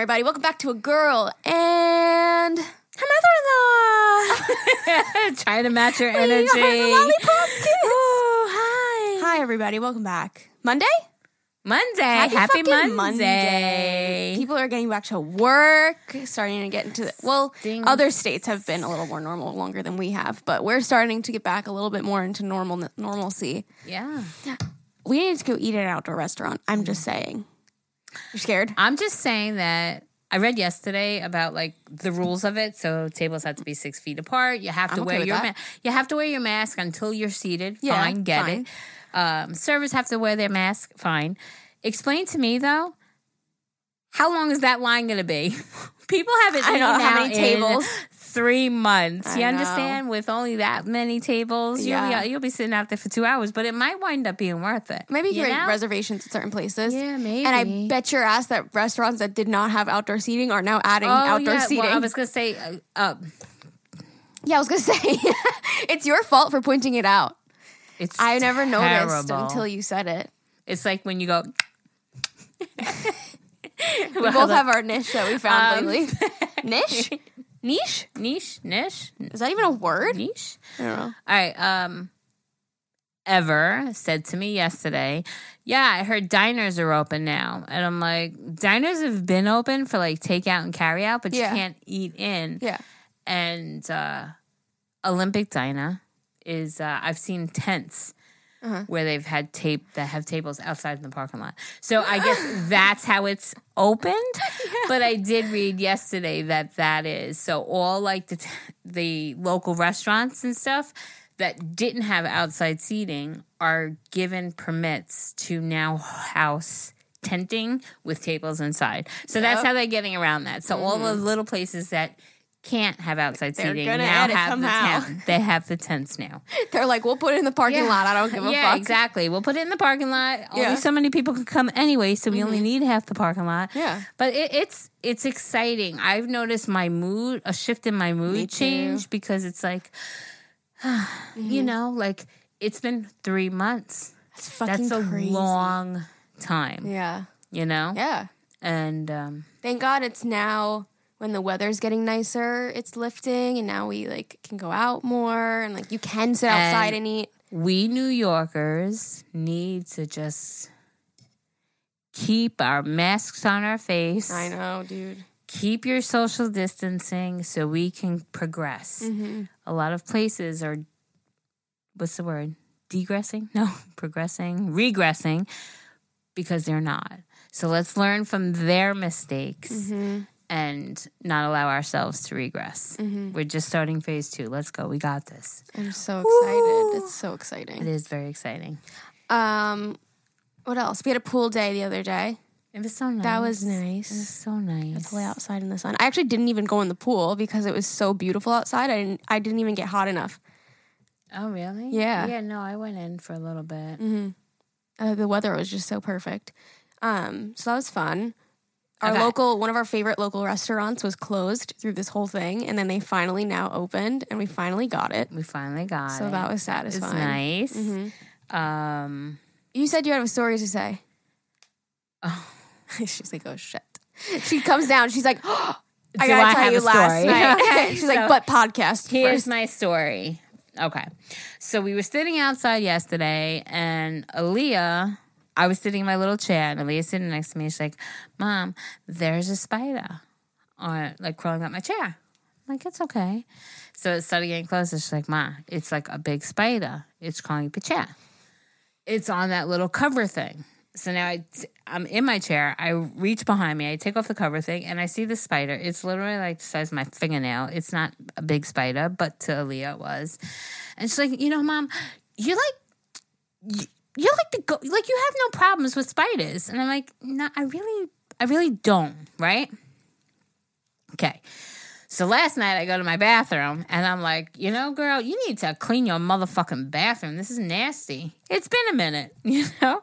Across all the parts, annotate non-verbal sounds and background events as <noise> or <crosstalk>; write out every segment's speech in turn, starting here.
everybody. Welcome back to a girl and her mother-in-law. <laughs> Trying to match your We are the energy. Lollipop Kids. Oh, hi. Hi, everybody. Welcome back. Monday? Monday. Happy, Happy, fucking Monday. People are getting back to work, starting to get into the, well, other states have been a little more normal longer than we have, but we're starting to get back a little bit more into normal normalcy. Yeah. We need to go eat at an outdoor restaurant. I'm just saying. You're scared? I'm just saying that I read yesterday about like the rules of it. So tables have to be six feet apart. You have to I'm wear with your ma- you have to wear your mask until you're seated. Yeah, fine, get fine. it. Um, servers have to wear their mask. Fine. Explain to me though, how long is that line going to be? <laughs> People haven't I don't know, how many tables? Three months. I you know. understand? With only that many tables, Yeah. you'll, be, you'll be sitting out there for two hours, but it might wind up being worth it. Maybe you can reservations at certain places. Yeah, maybe. And I bet your ass that restaurants that did not have outdoor seating are now adding Oh, outdoor yeah. seating. Well, I was gonna say, uh, uh, yeah, I was gonna <laughs> say it's your fault for pointing it out. it's I never noticed until you said it. It's like when you go. <laughs> We both have our niche that we found Um, lately. <laughs> Niche? Niche? niche, niche, Is that even a word? niche. I don't know. All right. Um, Ever said to me yesterday, "Yeah, I heard diners are open now," and I'm like, "Diners have been open for like takeout and carry out, but Yeah. you can't eat in." Yeah. And uh, Olympic Diner is uh, I've seen tents. Uh-huh. Where they've had tape that have tables outside in the parking lot. So I guess <laughs> that's how it's opened. But I did read yesterday that that is so all like the t- the local restaurants and stuff that didn't have outside seating are given permits to now house tenting with tables inside. So that's how they're getting around that. So all the little places that can't have outside They're seating gonna now have somehow. the tent. They have the tents now. <laughs> They're like, we'll put it in the parking lot. I don't give a yeah, fuck. exactly. We'll put it in the parking lot. Yeah. Only so many people can come anyway, so we only need half the parking lot. Yeah. But it, it's it's exciting. I've noticed my mood, a shift in my mood change because it's like, <sighs> you know, like it's been three months. That's fucking That's a crazy. long time. Yeah. You know, Yeah. and um, Thank God it's now when the weather's getting nicer, it's lifting and now we like can go out more and like you can sit outside and, And- eat. we New Yorkers need to just keep our masks on our face. I know, dude. keep your social distancing so we can progress. Mm-hmm. A lot of places are, what's the word? Degressing? No, <laughs> progressing, regressing because they're not. So let's learn from their mistakes Mm-hmm. And not allow ourselves to regress. We're just starting phase two. Let's go. We got this. I'm so excited. It's so exciting. It is very exciting. Um what else? We had a pool day the other day. It was so nice. That was nice. It was so nice. To lay outside in the sun. I actually didn't even go in the pool because it was so beautiful outside. I didn't I didn't even get hot enough. Oh, really? Yeah. Yeah, no, I went in for a little bit. Uh, the weather was just so perfect. Um, so that was fun. Our Okay. local, one of our favorite local restaurants was closed through this whole thing, and then they finally now opened, and we finally got it. We finally got So it. So that was It's satisfying. Mm-hmm. nice. Um, You said you had a story to say. Oh. <laughs> she's like, oh shit. She comes down. She's like, oh, <gasps> I gotta I tell have you a last story? night. <laughs> <laughs> She's so like, but podcast here's first. my story. Okay. So we were sitting outside yesterday, and Aaliyah, I was sitting in my little chair, and Aaliyah sitting next to me. She's like, Mom, there's a spider on, like, crawling up my chair. I'm like, it's okay. So it started getting closer. She's like, Ma, it's like a big spider. It's crawling up your chair. It's on that little cover thing. So now I, I'm in my chair. I reach behind me. I take off the cover thing, and I see the spider. It's literally like the size of my fingernail. It's not a big spider, but to Aaliyah it was. And she's like, you know, mom, you're like, you, you like to go, like you have no problems with spiders. And I'm like, no, I really, I really don't. Right? Okay. So last night I go to my bathroom and I'm like, you know, girl, you need to clean your motherfucking bathroom. This is nasty. It's been a minute, <laughs> you know?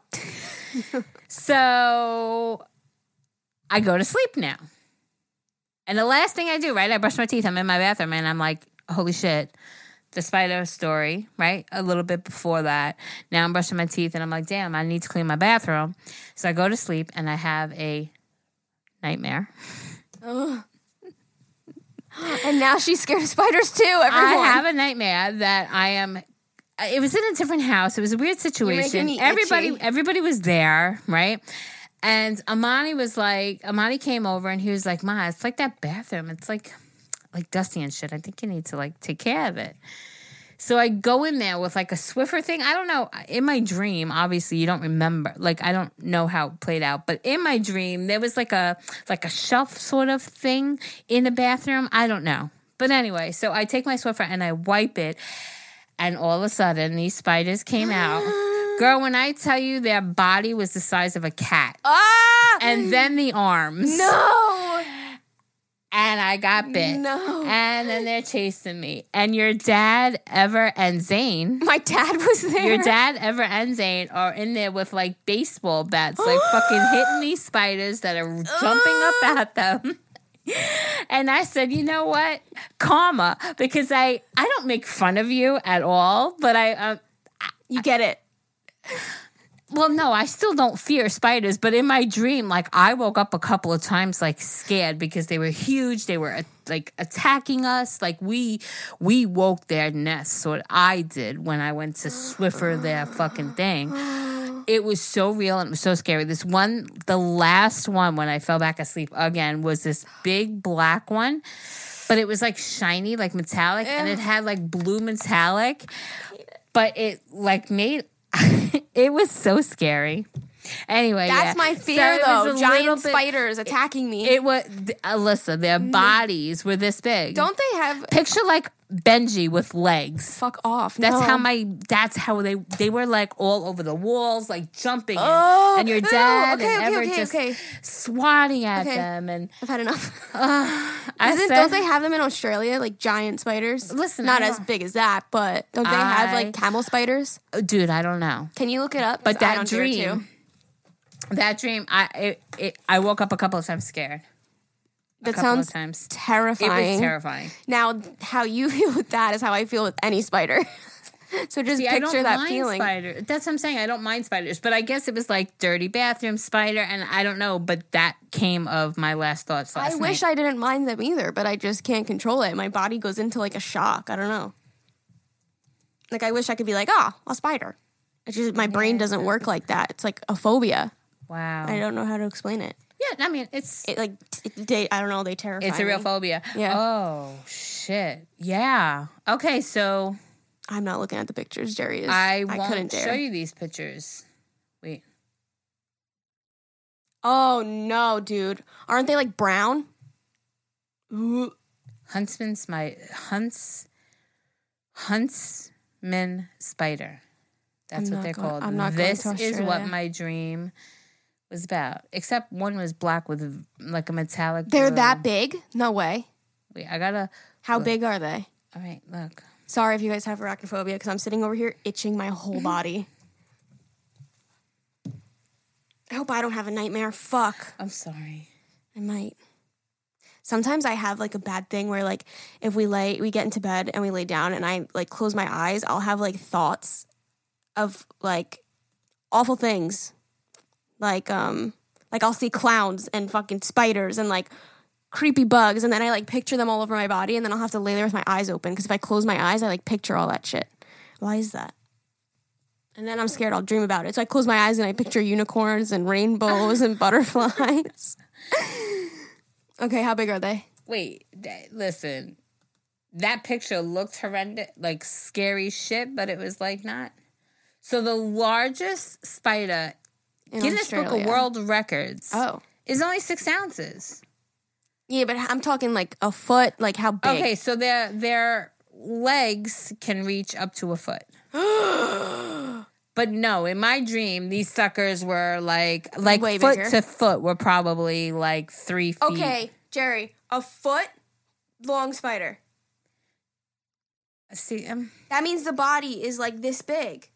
so I go to sleep now. And the last thing I do, right? I brush my teeth. I'm in my bathroom and I'm like, holy shit. The spider story, right? A little bit before that. Now I'm brushing my teeth and I'm like, damn, I need to clean my bathroom. So I go to sleep and I have a nightmare. Ugh. and now she's scared of spiders too. Everyone. I have a nightmare that I am. It was in a different house. It was a weird situation. Everybody, itchy. everybody was there, right? And Amani was like, Amani came over and he was like, "Ma, it's like that bathroom. It's like, like dusty and shit. I think you need to like take care of it." So I go in there with like a Swiffer thing. I don't know. In my dream, obviously you don't remember. Like I don't know how it played out, but in my dream there was like a like a shelf sort of thing in the bathroom. I don't know. But anyway, so I take my Swiffer and I wipe it, and all of a sudden these spiders came out. <gasps> Girl, when I tell you their body was the size of a cat, ah and then the arms, no and I got bit. no. And then they're chasing me. And your dad, Ever, and Zane <laughs> My dad was there. your dad, Ever, and Zane are in there with like baseball bats, like <gasps> fucking hitting these spiders that are jumping up at them. <laughs> And I said, you know what, karma, because I I don't make fun of you at all, but I um, You get it. Well, no, I still don't fear spiders, but in my dream, like I woke up a couple of times like scared because they were huge. They were uh, like attacking us. Like we we woke their nest. So what I did when I went to Swiffer their fucking thing. It was so real and it was so scary. This one, the last one when I fell back asleep again was this big black one, but it was like shiny, like metallic, and it had like blue metallic, but it like made <laughs> it was so scary. Anyway, That's yeah. my fear, it was though. Giant bit- spiders attacking me. It was Alyssa. Their bodies were this big. Don't they have? picture like Benji with legs. Fuck off. That's No. how my. That's how they. They were like all over the walls, like jumping, and- Oh, and, your ew, dad okay, and okay, Ever okay, just okay. swatting at them. And I've had enough. <sighs> uh, <laughs> I Isn't, said, don't they have them in Australia, like giant spiders? Listen, not as big as that, but don't they have like camel spiders? dude, I don't know. Can you look it up? But I that don't dare to. dream, that dream, I it, it, I woke up a couple of times scared. that couple of sounds times. It terrifying. was terrifying. Now, how you <laughs> feel with that is how I feel with any spider. <laughs> so just See, I picture don't that mind feeling. spider. That's what I'm saying. I don't mind spiders, but I guess it was like dirty bathroom spider, and I don't know. But that came of my last thoughts last I night. wish I didn't mind them either, but I just can't control it. My body goes into like a shock. I don't know. Like I wish I could be like, oh, a spider. It's just my brain doesn't work like that. It's like a phobia. Wow. I don't know how to explain it. yeah, I mean it's It like they, I don't know. They terrify. it's a real me. phobia. Yeah. Oh shit. Yeah. Okay, so I'm not looking at the pictures. Geri is. I I, won't couldn't dare. show you these pictures. Wait. Oh no, dude! Aren't they like brown? Ooh. <gasps> Huntsman spider. Hunts. Huntsman spider. That's I'm what they're going- called. I'm not going this is what my dream was about. Except one was black with like a metallic. They're blue. that big? No way. Wait, I gotta. How Look. big are they? All right, look. Sorry if you guys have arachnophobia because I'm sitting over here itching my whole mm-hmm. body. I hope I don't have a nightmare. Fuck. I'm sorry. I might. Sometimes I have like a bad thing where like if we lay we get into bed and we lay down and I like close my eyes, I'll have like thoughts of like awful things. Like um like I'll see clowns and fucking spiders and like creepy bugs and then I like picture them all over my body and then I'll have to lay there with my eyes open because if I close my eyes I like picture all that shit. Why is that? And then I'm scared I'll dream about it. So I close my eyes and I picture unicorns and rainbows and <laughs> butterflies. <laughs> okay, how big are they? Wait, listen. That picture looked horrendous, like scary shit, but it was like not. So the largest spider, In Guinness Book of Australia? World Records, Oh. is only six ounces. Yeah, but I'm talking like a foot, like how big? Okay, so their their legs can reach up to a foot. <gasps> But no, in my dream, these suckers were like like Way foot bigger. to foot were probably like three feet. Okay, Geri, a foot long spider. I see, um, That means the body is like this big.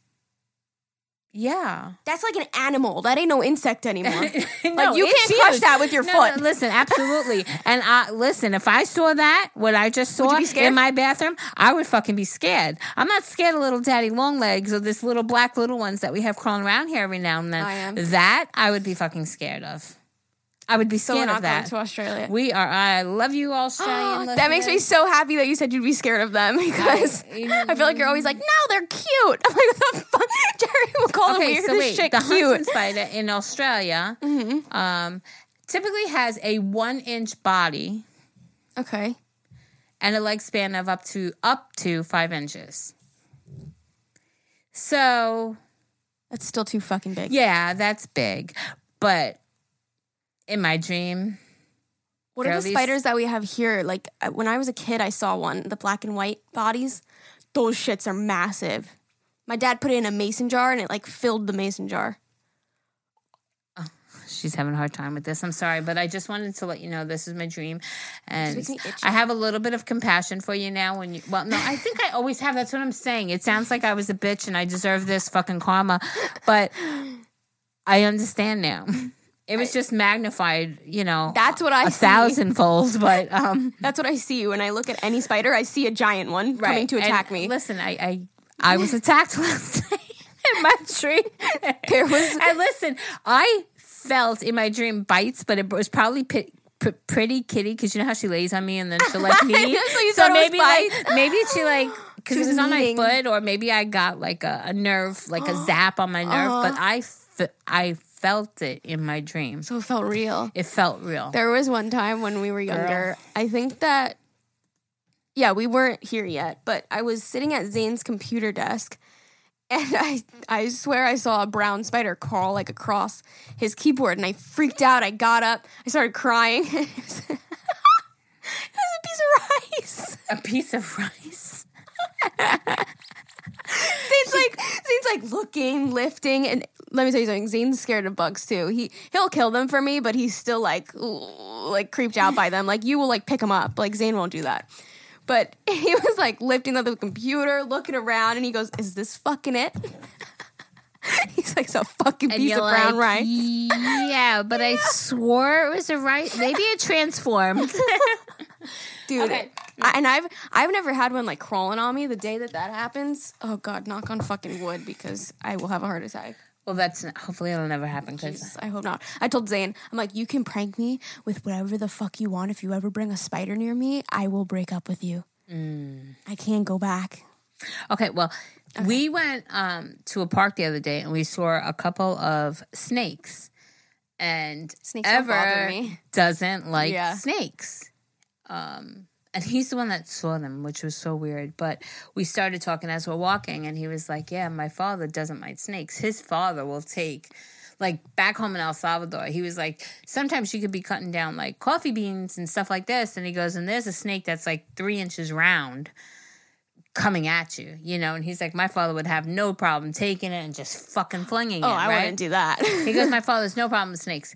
Yeah. That's like an animal. That ain't no insect anymore. <laughs> no, like you can't crush that with your No, foot. no, listen, absolutely. <laughs> and I listen, if I saw that, what I just saw in my bathroom, I would fucking be scared. I'm not scared of little daddy long legs or this little black little ones that we have crawling around here every now and then. I am. That I would be fucking scared of. I would be So scared of going that. to Australia. we are. I love you, <gasps> Australian. that makes me listeners. so happy that you said you'd be scared of them <laughs> because I, feel like you're always like, no, they're cute. <laughs> I'm like, what the fuck? <laughs> Geri will call the Okay, weirdest shit the cute. Mm-hmm. spider in Australia um, typically has a one-inch body Okay. and a leg span of up to up to five inches. So That's still too fucking big. yeah, that's big, but in my dream, What are the spiders that we have here? Like uh, when I was a kid, I saw one, the black and white bodies. Those shits are massive. My dad put it in a mason jar and it like filled the mason jar. she's having a hard time with this. I'm sorry, but I just wanted to let you know this is my dream, and makes me itchy. I have a little bit of compassion for you now. When you, well, no, I think I always have. That's what I'm saying. It sounds like I was a bitch and I deserve this fucking karma, but I understand now. <laughs> It was just magnified, you know, That's what I a see. thousandfold. But <laughs> um, That's what I see when I look at any spider. I see a giant one coming to And attack me. Listen, I, I I was attacked <laughs> last night <laughs> in my dream. There was and listen, I felt in my dream bites, but it was probably p- pretty kitty because you know how she lays on me and then she'll like knee. So you thought it was maybe like maybe she like because it was was on my foot or maybe I got like a, a nerve like a <gasps> zap on my nerve, Uh-huh. but I f- I felt it in my dream. so it felt real. It felt real. There was one time when we were younger. I think that yeah, we weren't here yet, but I was sitting at Zane's computer desk <laughs> and I I swear I saw a brown spider crawl like across his keyboard and I freaked out. I got up. I started crying. <laughs> it was a piece of rice. a piece of rice. <laughs> Zane's like Zane's like looking, lifting, and let me tell you something. Zane's scared of bugs too. He he'll kill them for me, but he's still like ooh, like creeped out by them. Like you will like pick him up. Like Zane won't do that. But <laughs> he was like lifting up the computer, looking around, and he goes, "Is this fucking it?" <laughs> he's like, "It's a fucking And piece of you're brown like, rice." Yeah, but I <laughs> swore it was a rice. Maybe it transformed. dude. Okay. I, and I've I've never had one like crawling on me. The day that that happens, oh god, knock on fucking wood because I will have a heart attack. well, that's hopefully it'll never happen because Jesus, I hope not. I told Zane, I'm like, you can prank me with whatever the fuck you want. If you ever bring a spider near me, I will break up with you. I can't go back. Okay, well, we went um, to a park the other day and we saw a couple of snakes, and Snakes Ever me. doesn't like Yeah. snakes. Um, and he's the one that saw them, which was so weird. But we started talking as we're walking, and he was like, "Yeah, my father doesn't mind snakes. His father will take." Like back home in El Salvador, he was like, sometimes you could be cutting down like coffee beans and stuff like this. And he goes, and there's a snake that's like three inches round coming at you, you know? And he's like, my father would have no problem taking it and just fucking flinging Oh, it. I right? wouldn't do that. He goes, <laughs> my father's no problem with snakes.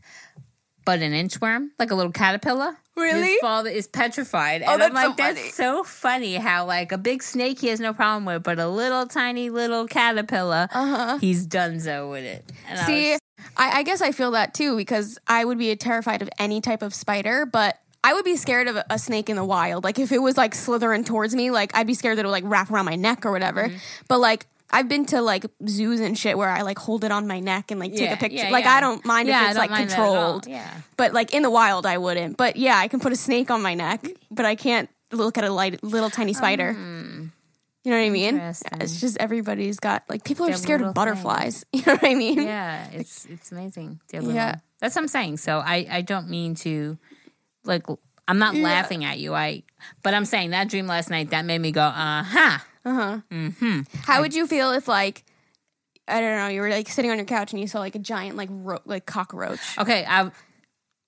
But an inchworm, like a little caterpillar, Really? His father is petrified. Oh, and I'm that's so like, that's funny. so funny how like a big snake he has no problem with, but a little tiny little caterpillar, Uh-huh. he's donezo with it. And I See, was- I, I guess I feel that too because I would be terrified of any type of spider, but I would be scared of a, a snake in the wild. Like if it was like slithering towards me, like I'd be scared that it would like wrap around my neck or whatever. Mm-hmm. But like I've been to like zoos and shit where I like hold it on my neck and like take Yeah, a picture. yeah, like yeah. I don't mind if it's like mind that at all. controlled. Yeah. But like in the wild, I wouldn't. But yeah, I can put a snake on my neck, but I can't look at a light, little tiny spider. you know what I mean? Um, It's just everybody's got like people are Their scared of butterflies. <laughs> You know what I mean? yeah, it's it's amazing. Little- Yeah. That's what I'm saying. So I I don't mean to like I'm not laughing at you. I but I'm saying that dream last night that made me go, uh huh. Uh-huh. Mm-hmm. How would you feel if like I don't know, you were like sitting on your couch and you saw like a giant like ro- like cockroach? Okay, I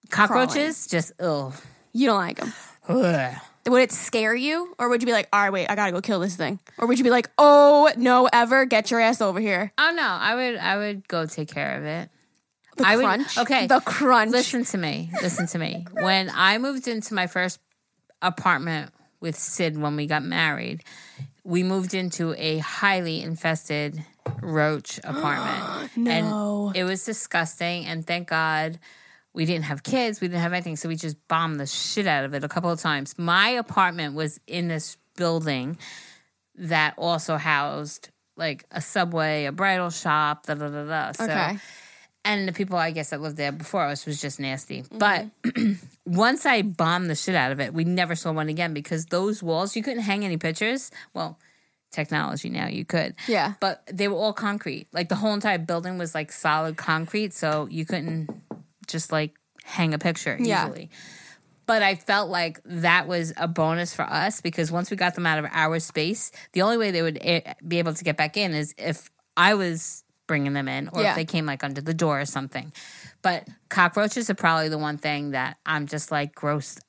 cockroaches just ugh. You don't like them. Ugh. Would it scare you, or would you be like, "All right, wait, I gotta go kill this thing," or would you be like, "Oh no, ever get your ass over here"? Oh no, I would I would go take care of it. The I would- okay. the crunch. Listen to me. Listen to me. <laughs> When I moved into my first apartment with Sid when we got married, we moved into a highly infested roach <gasps> apartment. No. And it was disgusting. And thank God we didn't have kids. We didn't have anything. So we just bombed the shit out of it a couple of times. My apartment was in this building that also housed like a subway, a bridal shop, da da da da. So Okay. and the people I guess that lived there before us was just nasty. Mm-hmm. But <clears throat> once I bombed the shit out of it, we never saw one again because those walls you couldn't hang any pictures. Well, technology now you could. Yeah. But they were all concrete. Like the whole entire building was like solid concrete, so you couldn't just like hang a picture Yeah. easily. But I felt like that was a bonus for us because once we got them out of our space, the only way they would eh, be able to get back in is if I was bringing them in or Yeah. if they came like under the door or something. But cockroaches are probably the one thing that I'm just like grossed.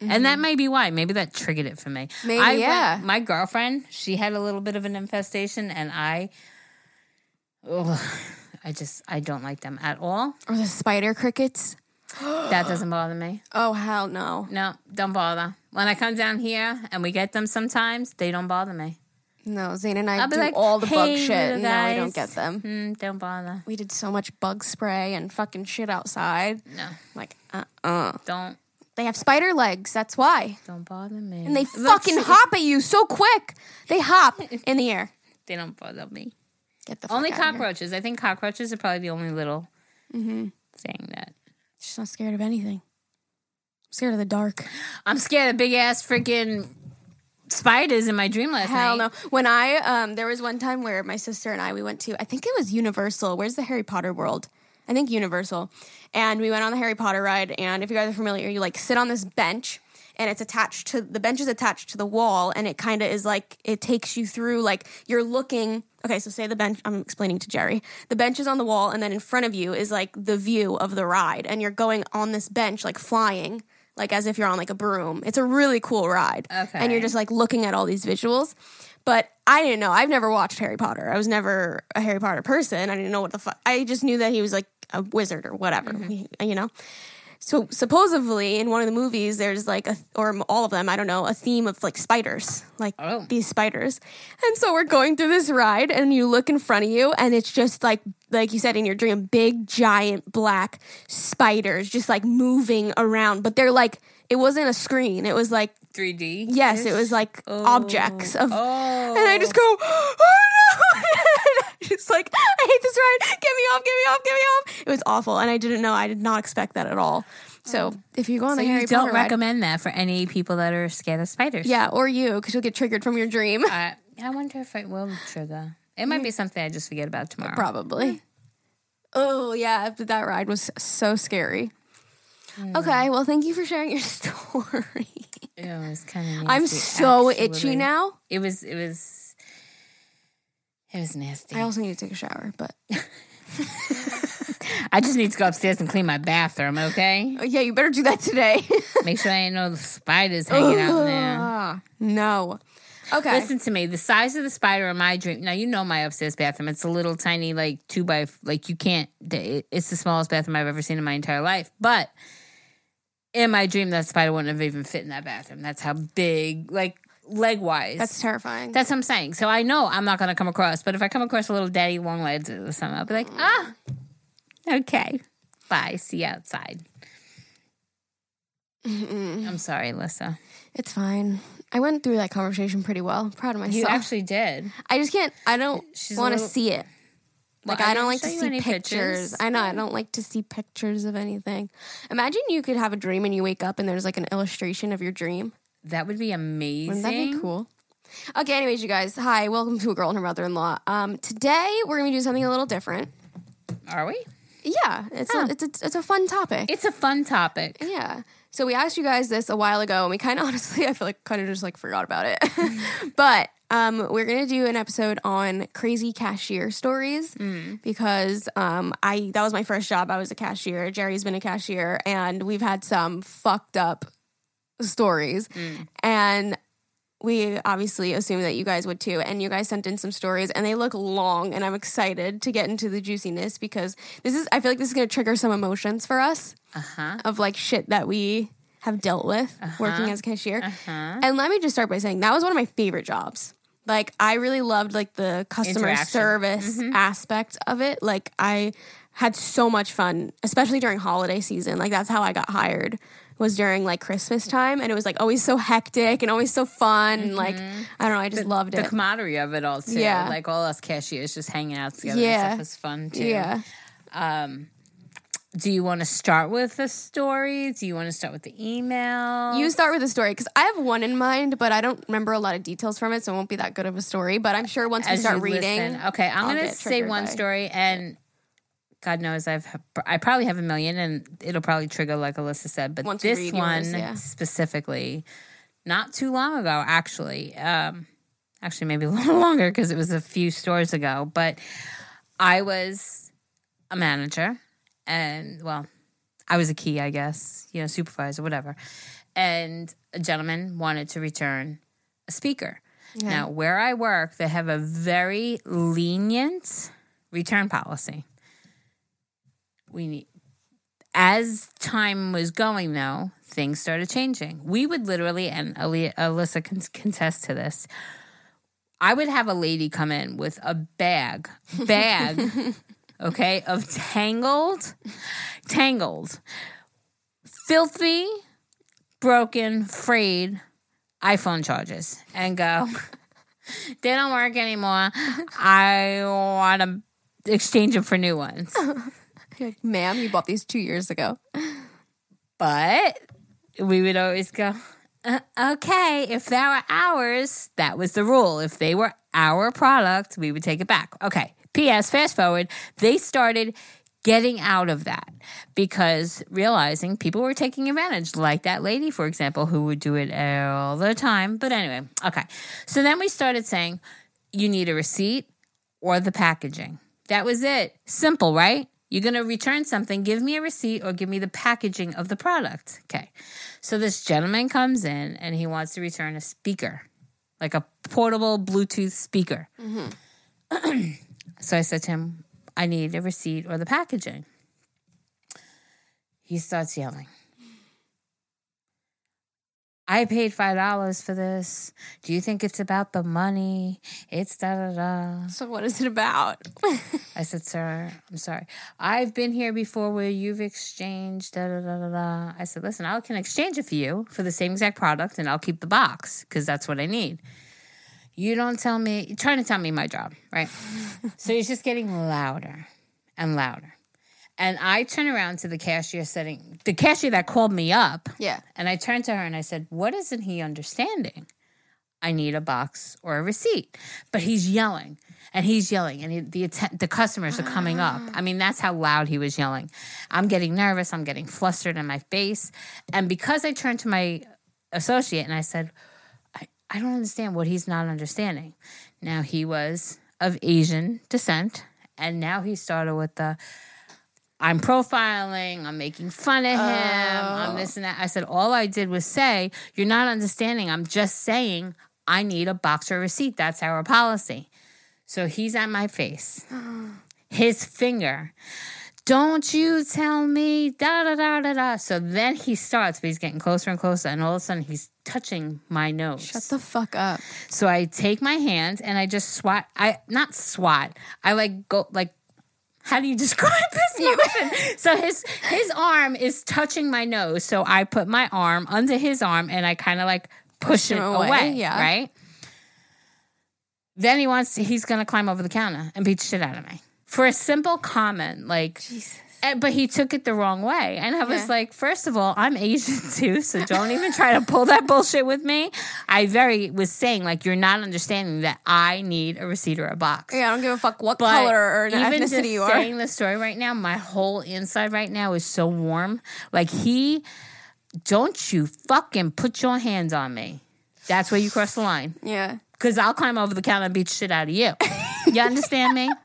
And that may be why. Maybe that triggered it for me. Mm-hmm. Maybe, I went- yeah. my girlfriend, she had a little bit of an infestation, and I, ugh, I just I don't like them at all. Or the spider crickets. <gasps> That doesn't bother me. Oh hell no. No, don't bother. When I come down here and we get them sometimes, they don't bother me. No, Zane and I I'll do like, all the bug shit now we don't get them. Mm, don't bother. We did so much bug spray and fucking shit outside. No, Like, uh uh don't They have spider legs, that's why. don't bother me. And they Look, fucking hop at you so quick. They hop in the air. <laughs> They don't bother me. Get the fuck Only cockroaches. I think cockroaches are probably the only little Mm-hmm. thing that She's not scared of anything. I'm scared of the dark. I'm scared of big ass freaking spiders in my dream last night. Hell night. no. When I um there was one time where my sister and I we went to I think it was Universal. Where's the Harry Potter world? I think Universal. And we went on the Harry Potter ride and if you guys are familiar, you like sit on this bench and it's attached to the bench is attached to the wall and it kind of is like it takes you through like you're looking okay so say the bench i'm explaining to Geri the bench is on the wall and then in front of you is like the view of the ride and you're going on this bench like flying like as if you're on like a broom. It's a really cool ride. Okay. and you're just like looking at all these visuals. But i didn't know. I've never watched harry potter. I was never a harry potter person. I didn't know what the fuck i just knew that he was like a wizard or whatever mm-hmm. you know so supposedly in one of the movies there's like a or all of them i don't know a theme of like spiders like Oh. these spiders and so we're going through this ride and you look in front of you and it's just like like you said in your dream big giant black spiders just like moving around but they're like it wasn't a screen it was like 3D. yes it was like oh. objects of Oh. and I just oh. go, <gasps> oh <laughs> just like, I hate this ride. Get me off, get me off, get me off. It was awful. And I didn't know, I did not expect that at all. So if you go on So the Harry you don't Potter ride, recommend that for any people that are scared of spiders. yeah, or you, because you'll get triggered from your dream. I, I wonder if it will trigger. It might be something I just forget about tomorrow. Probably. Hmm. Oh, yeah, that ride was so scary. Hmm. Okay, well, thank you for sharing your <laughs> story. It was kind of. I'm so itchy now. It was. It was. It was nasty. I also need to take a shower, but <laughs> I just need to go upstairs and clean my bathroom. Okay. oh, yeah, you better do that today. <laughs> Make sure I ain't no spiders hanging out there. No. Okay. Listen to me. The size of the spider in my dream. Now you know my upstairs bathroom. It's a little tiny, like two by like you can't. It's the smallest bathroom I've ever seen in my entire life. But in my dream, that spider wouldn't have even fit in that bathroom. That's how big, like leg wise. That's terrifying. That's what I'm saying. So I know I'm not going to come across. But if I come across a little daddy long legs or something, I'll be like, ah, okay, bye. See you outside. I'm sorry, Alyssa. It's fine. I went through that conversation pretty well. Proud of myself. You actually did. I just can't. I don't want to see it. Like Well, I I don't like to see pictures. pictures. I know I don't like to see pictures of anything. Imagine you could have a dream and you wake up and there's like an illustration of your dream. That would be amazing. Wouldn't that be cool? Okay, anyways, you guys, hi, welcome to a girl and her mother-in-law. Um, today we're gonna do something a little different. Are we? Yeah, it's a, it's a, it's a fun topic. It's a fun topic. Yeah. So we asked you guys this a while ago, and we kind of <laughs> honestly, I feel like kind of just like forgot about it. <laughs> but um, we're gonna do an episode on crazy cashier stories because um, I that was my first job. I was a cashier. Geri's been a cashier, and we've had some fucked up stories, and we obviously assume that you guys would too. And you guys sent in some stories, and they look long, and I'm excited to get into the juiciness because this is. I feel like this is gonna trigger some emotions for us Uh huh. of like shit that we have dealt with Uh-huh. working as a cashier. Uh-huh. And let me just start by saying that was one of my favorite jobs. Like I really loved like the customer service aspect of it. Like I had so much fun, especially during holiday season. Like that's how I got hired was during like Christmas time and it was like always so hectic and always so fun and like I don't know, I just loved it. The camaraderie of it all too. Yeah. Like all us cashiers just hanging out together. Yeah. And stuff was fun too. yeah. Um, do you want to start with the story? Do you want to start with the email? You start with the story because I have one in mind, but I don't remember a lot of details from it, so it won't be that good of a story. But I'm sure once we start reading, listen. Okay, I'm I'll gonna say one by- story, and God knows I've I probably have a million, and it'll probably trigger like Alyssa said. But Once this one yours, yeah. specifically, not too long ago, actually, um, actually maybe <laughs> a little longer because it was a few stores ago. But I was a manager, and well, I was a key, I guess, you know, supervisor, whatever. And a gentleman wanted to return a speaker. Now, where I work, they have a very lenient return policy. We need, as time was going, though, things started changing. We would literally, and Ali- Alyssa can contest to this. I would have a lady come in with a bag, bag, <laughs> okay, of tangled, tangled, filthy, broken, frayed iPhone charges and go, <laughs> they don't work anymore. I want to exchange them for new ones. <laughs> You're like, ma'am, you bought these two years ago. <laughs> But we would always go, uh, okay, if they were ours, that was the rule. If they were our product, we would take it back. Okay. P.S. Fast forward, they started getting out of that because realizing people were taking advantage, like that lady, for example, who would do it all the time. But anyway, okay. So then we started saying, you need a receipt or the packaging. That was it. Simple, right? You're going to return something, give me a receipt or give me the packaging of the product. Okay. So this gentleman comes in and he wants to return a speaker, like a portable Bluetooth speaker. so I said to him, I need a receipt or the packaging. He starts yelling. I paid five dollars for this. Do you think it's about the money? It's da da da. So what is it about? <laughs> I said, Sir, I'm sorry. I've been here before where you've exchanged da da da da da. I said, Listen, I can exchange it for you for the same exact product and I'll keep the box because that's what I need. You don't tell me, you're trying to tell me my job, right? <laughs> so he's just getting louder and louder. And I turn around to the cashier sitting, the cashier that called me up. yeah. And I turned to her and I said, What isn't he understanding? I need a box or a receipt. But he's yelling and he's yelling and he, the, atten- the customers are coming up. Ah. I mean, that's how loud he was yelling. I'm getting nervous. I'm getting flustered in my face. And because I turned to my associate and I said, I, I don't understand what he's not understanding. Now, he was of Asian descent. And now he started with the, I'm profiling, I'm making fun of him, I'm oh. this and that. I said, all I did was say, You're not understanding. I'm just saying, I need a box or receipt. That's our policy. So he's at my face, <gasps> his finger. Don't you tell me, da da da da da. So then he starts, but he's getting closer and closer, and all of a sudden he's touching my nose. Shut the fuck up. So I take my hand and I just swat. I not swat. I like go like. How do you <laughs> describe this motion? so his his arm is touching my nose. So I put my arm under his arm and I kind of like push, Push him it away, away. yeah. Right. Then he wants. He's gonna climb over the counter and beat the shit out of me for a simple comment like. Jesus. And, but he took it the wrong way. And I was Yeah. like, first of all, I'm Asian <laughs> too, so don't even try to pull that bullshit with me. I very was saying, like, you're not understanding that I need a receipt or a box. Yeah, I don't give a fuck what But color or even ethnicity just you are. saying the story right now, my whole inside right now is so warm. Like he, don't you fucking put your hands on me. That's where you cross the line. Yeah. Because I'll climb over the counter and beat shit out of you. You understand me? <laughs>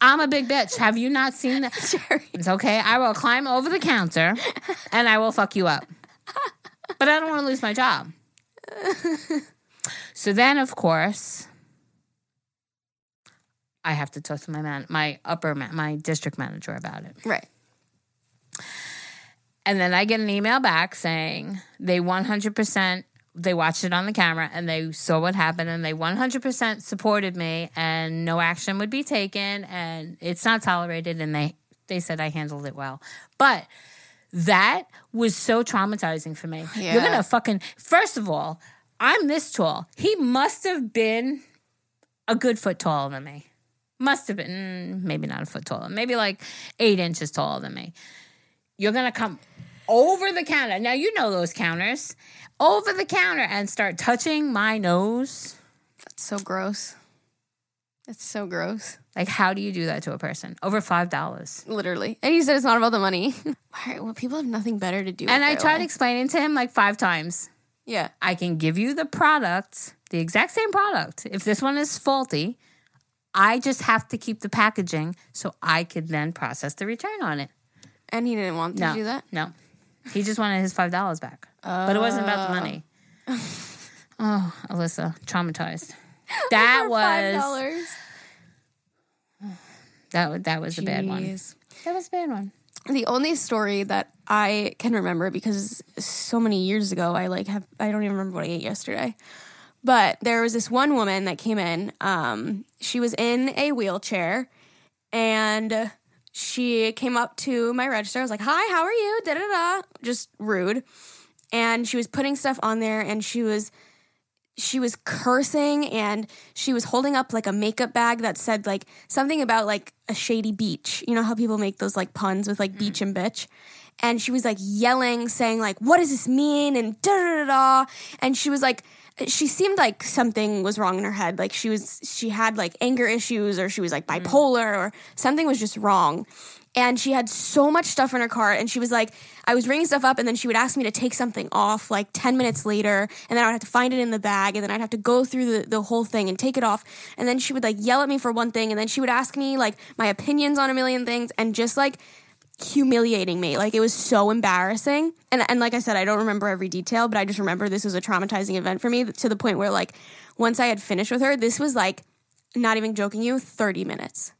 I'm a big bitch. Have you not seen that? <laughs> Geri. It's okay. I will climb over the counter and I will fuck you up. But I don't want to lose my job. So then, of course, I have to talk to my man, my upper, ma- my district manager about it. Right. And then I get an email back saying they 100% they watched it on the camera and they saw what happened and they 100% supported me and no action would be taken and it's not tolerated and they they said I handled it well. But that was so traumatizing for me. You're going to fucking First of all, I'm this tall. He must have been a good foot taller than me. must have been mm, maybe not a foot taller, maybe like eight inches taller than me. You're gonna come over the counter. Now you know those counters over the counter and start touching my nose. That's so gross. That's so gross. Like, how do you do that to a person? Over five dollars. Literally. And he said it's not about the money. <laughs> Why- well, people have nothing better to do. And I tried life. explaining to him like five times. yeah. I can give you the product, the exact same product. If this one is faulty, I just have to keep the packaging so I could then process the return on it. And he didn't want to No, do that. no, he just wanted his five dollars back, but it wasn't about the money. Oh, Alyssa, traumatized. <laughs> That was $5. that. That was a bad one. That was a bad one. The only story that I can remember because so many years ago, I like have I don't even remember what I ate yesterday. But there was this one woman that came in. Um, she was in a wheelchair, and she came up to my register. I was like, "Hi, how are you?" Da da da. Just rude. And she was putting stuff on there, and she was she was cursing and she was holding up like a makeup bag that said like something about like a shady beach. You know how people make those like puns with like beach mm-hmm. and bitch? And she was like yelling, saying like, "What does this mean?" and da da da da. And she was like, she seemed like something was wrong in her head. Like she was, she had like anger issues, or she was like mm. bipolar, or something was just wrong. And she had so much stuff in her car. and she was like, I was ringing stuff up, and then she would ask me to take something off like 10 minutes later, and then I would have to find it in the bag, and then I'd have to go through the, the whole thing and take it off. And then she would like yell at me for one thing, and then she would ask me like my opinions on a million things, and just like humiliating me. Like it was so embarrassing. And and like I said, I don't remember every detail, but I just remember this was a traumatizing event for me to the point where like once I had finished with her, this was like not even joking you, 30 minutes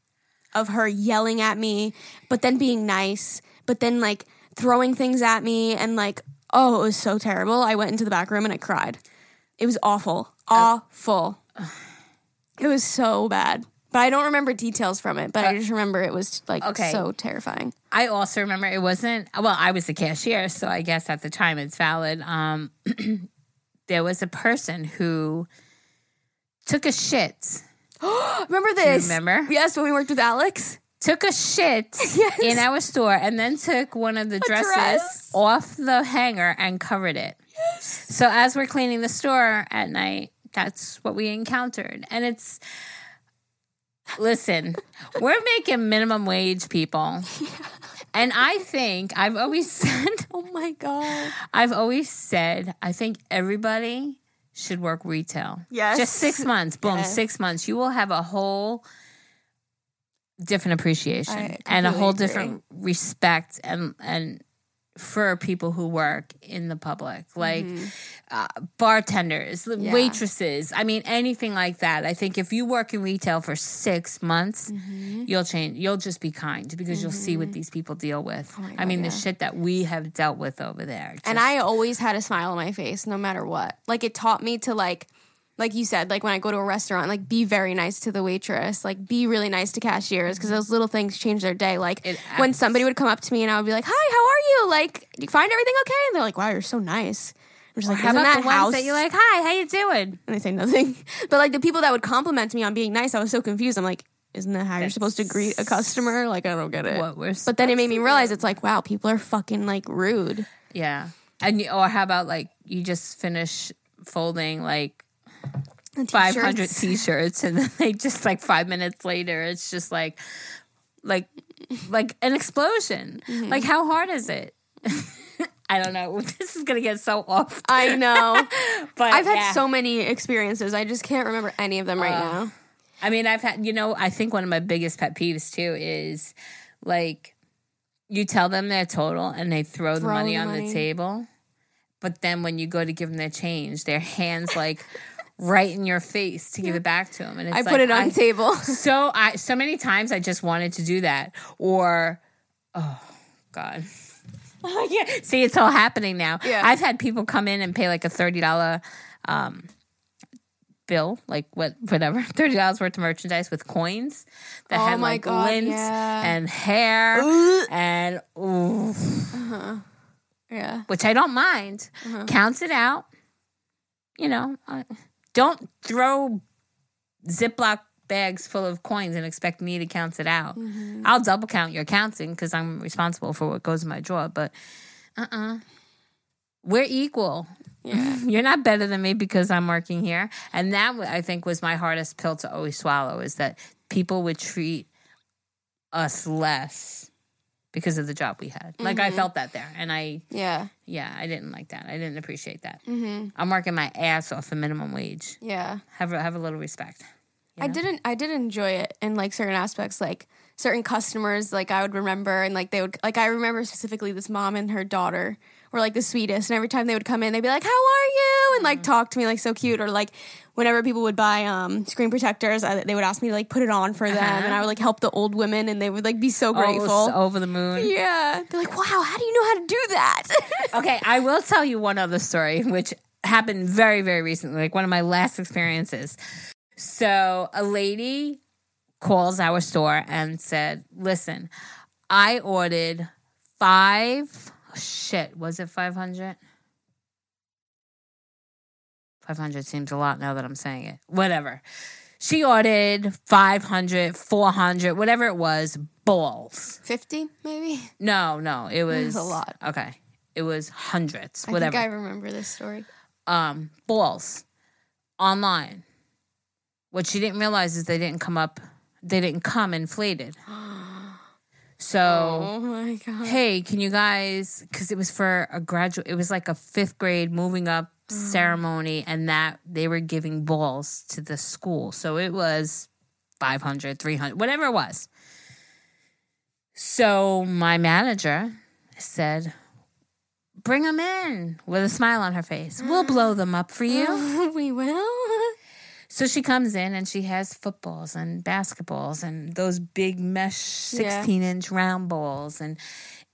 of her yelling at me, but then being nice, but then like throwing things at me and like oh, it was so terrible. I went into the back room and I cried. It was awful. Uh, awful. <sighs> It was so bad. But I don't remember details from it, but I just remember it was like Okay. so terrifying. I also remember it wasn't well, I was the cashier, so I guess at the time it's valid. Um <clears throat> there was a person who took a shit. <gasps> Remember this? remember? Yes, when we worked with Alex. Took a shit <laughs> Yes. in our store and then took one of the dresses dress. off the hanger and covered it. Yes. So as we're cleaning the store at night, that's what we encountered. And it's listen, we're making minimum wage people. <laughs> And I think I've always <laughs> said Oh my god. I've always said I think everybody should work retail. Yes. Just six months. Boom, Yes. six months. You will have a whole different appreciation and a whole agree. different respect and and for people who work in the public, like uh, bartenders, Mm-hmm. Yeah. waitresses. I mean, anything like that. I think if you work in retail for six months, Mm-hmm. you'll change. You'll just be kind because you'll see what these people deal with. Oh my I God, mean, the shit that we have dealt with over there. And I always had a smile on my face no matter what. Like it taught me to like like you said, like when I go to a restaurant, like be very nice to the waitress, like be really nice to cashiers because those little things change their day. Like when somebody would come up to me and I would be like, "Hi, how are you? Like, do you find everything okay?" And they're like, "Wow, you're so nice." I'm just like, How about that the ones that you're like, "Hi, how you doing?" and they say nothing. <laughs> But like the people that would compliment me on being nice, I was so confused. I'm like, "Isn't that how you're supposed to greet a customer?" Like, I don't get it. What we're But then it made me realize it's like, wow, people are fucking like rude. yeah, and you- or how about like you just finish folding like five hundred t-shirts. <laughs> and then they just like five minutes later, it's just like like like an explosion. Mm-hmm. Like how hard is it? <laughs> I don't know. <laughs> This is gonna get so off. I know. But I've had yeah. so many experiences. I just can't remember any of them right Uh, now. I mean, I've had, you know, I think one of my biggest pet peeves too is like you tell them their total and they throw, the money on money. the table. But then when you go to give them their change, their hands like right in your face to give it back to him. And it's I like, put it on I- table. <laughs> So I, so many times I just wanted to do that or, oh God. <laughs> yeah. See, it's all happening now. Yeah. I've had people come in and pay like a $30 um, bill, like what, whatever, <laughs> thirty dollars worth of merchandise with coins that Oh had like God, lint yeah. and hair Ugh. and ooh, yeah. which I don't mind. Uh-huh. Counts it out. You know, uh, don't throw Ziploc bags full of coins and expect me to count it out. I'll double count your counting because I'm responsible for what goes in my drawer. But uh uh-uh. uh, we are equal. Yeah. <laughs> You're not better than me because I'm working here. And that I think was my hardest pill to always swallow is that people would treat us less because of the job we had. Like I felt that there, and I Yeah. yeah I didn't like that. I didn't appreciate that. Mm-hmm. I'm working my ass off for minimum wage. Yeah. Have a, have a little respect. you I didn't I did enjoy it in like certain aspects like certain customers like I would remember and like they would like I remember specifically this mom and her daughter were like the sweetest and every time they would come in they'd be like how are you and like talk to me like so cute or like whenever people would buy um screen protectors I, they would ask me to like put it on for them Uh-huh. and I would like help the old women and they would like be so Oh, grateful. over the moon. yeah. They're like, "Wow, how do you know how to do that?" <laughs> okay, I will tell you one other story, which happened very, very recently, like one of my last experiences. So, a lady calls our store and said, Listen, I ordered five, shit, was it 500? 500 seems a lot now that I'm saying it. Whatever. She ordered 500, 400, whatever it was, balls. 50 maybe. No, no, it <laughs> was a lot. Okay, it was hundreds, I whatever. think I remember this story. um, balls online. What she didn't realize is they didn't come up. They didn't come inflated. <gasps> <gasps> So, Oh my god. hey, can you guys? Because it was for a graduate. It was like a fifth grade moving up mm. ceremony, and that they were giving balls to the school. So it was 500, 300, whatever it was. So my manager said, Bring them in with a smile on her face. We'll <gasps> blow them up for you. <laughs> we will. So she comes in and she has footballs and basketballs and those big mesh 16 inch round balls. And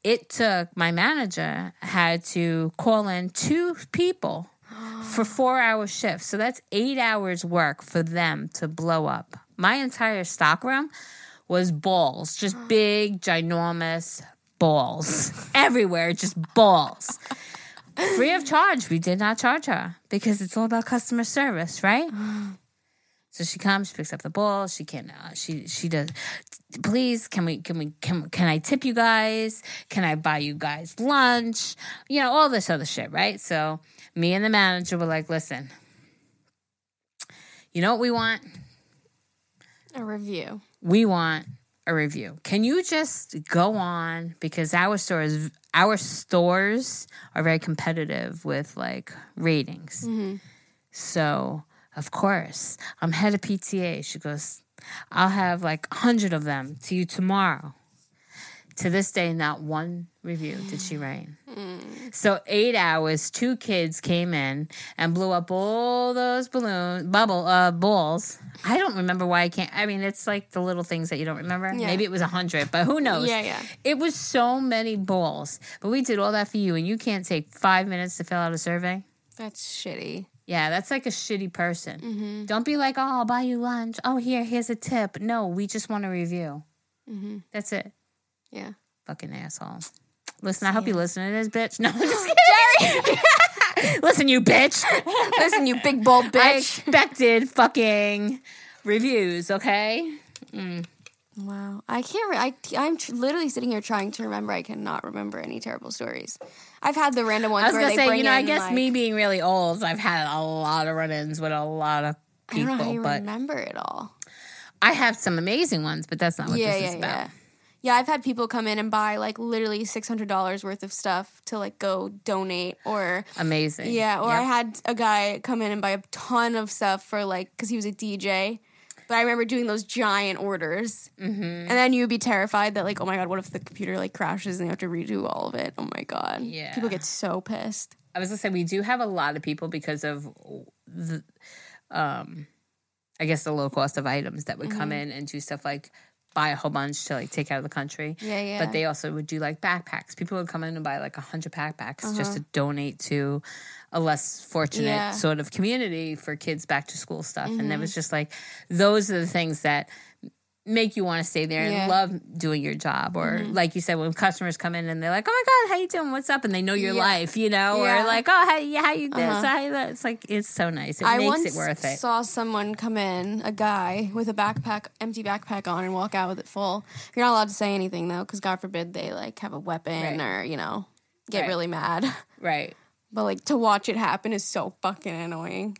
it took my manager had to call in two people <gasps> for four hour shifts. So that's eight hours work for them to blow up. My entire stock room was balls, just <gasps> big, ginormous balls <laughs> everywhere, just balls. Free of <laughs> charge. We did not charge her because it's all about customer service, right? <gasps> So she comes, she picks up the ball. She can, uh, she she does. Please, can we, can we, can can I tip you guys? Can I buy you guys lunch? You know, all this other shit, right? So me and the manager were like, listen, you know what we want? A review. we want a review. Can you just go on because our stores our stores are very competitive with like ratings. So, of course, I'm head of PTA. She goes, "I'll have like a 100 of them to you tomorrow." To this day, not one review did she write. So eight hours, two kids came in and blew up all those balloon bubble uh, balls. I don't remember why I can't. I mean, it's like the little things that you don't remember. Yeah. Maybe it was a hundred, but who knows? Yeah, yeah. It was so many balls, but we did all that for you, and you can't take five minutes to fill out a survey. That's shitty. Yeah, that's like a shitty person. Mm-hmm. Don't be like, oh, I'll buy you lunch. Oh, here, here's a tip. No, we just want a review. Mm-hmm. That's it. Yeah. Fucking asshole. Listen, I hope you listen to this, bitch. No, I'm just <laughs> kidding. <laughs> listen, you bitch. Listen, you big bold I bitch. expected fucking reviews, okay? Wow. I can't. Re- I I'm tr- literally sitting here trying to remember. I cannot remember any terrible stories. I've had the random ones I was where gonna say, you know, I guess like- me being really old, I've had a lot of run-ins with a lot of I don't know how people, you but remember it all. I have some amazing ones, but that's not what yeah, this yeah, is about. yeah. Yeah, I've had people come in and buy like literally six hundred dollars worth of stuff to like go donate or Amazing. yeah, or Yep. I had a guy come in and buy a ton of stuff for like because he was a DJ. But I remember doing those giant orders, mm-hmm. and then you'd be terrified that like, oh my god, what if the computer like crashes and you have to redo all of it? Oh my god, Yeah. people get so pissed. I was gonna say we do have a lot of people because of the, um, I guess the low cost of items that would come Mm-hmm. in and do stuff like buy a whole bunch to like take out of the country. Yeah, yeah. But they also would do like backpacks. People would come in and buy like a hundred backpacks just Uh-huh. to donate to a less fortunate Yeah. sort of community for kids back to school stuff. And Mm-hmm. it was just like those are the things that make you want to stay there Yeah. and love doing your job or Mm-hmm. like you said when customers come in and they're like oh my god how you doing what's up and they know your Yeah. life you know Yeah. or like oh how, you- how you this Uh-huh. how you that it's like it's so nice it I makes once it worth it I saw someone come in, a guy with a backpack, empty backpack on, and walk out with it full. You're not allowed to say anything though, because God forbid they like have a weapon Right. or you know get Right. really mad. <laughs> right But like to watch it happen is so fucking annoying.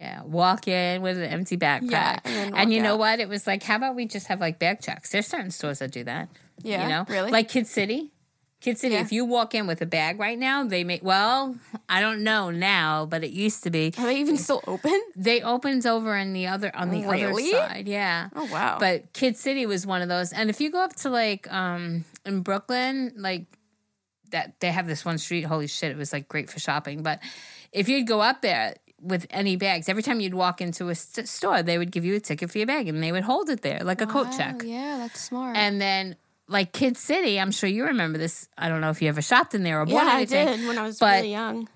Yeah walk in with an empty backpack Yeah, and and you know what it was like how about we just have like bag checks there's certain stores that do that Yeah, you know really? like kid city Kid City, Yeah. if you walk in with a bag right now, they may, well, I don't know now, but it used to be. Are they even still open? They opens over on the other on the Really? other side, yeah. Oh wow! But Kid City was one of those. And if you go up to like um in Brooklyn, like that they have this one street, holy shit, it was like great for shopping. But if you'd go up there with any bags, every time you'd walk into a st- store, they would give you a ticket for your bag and they would hold it there like a coat check. Yeah, that's smart. And then like Kid City, I'm sure you remember this. I don't know if you ever shopped in there or yeah, bought I did when I was but- really young.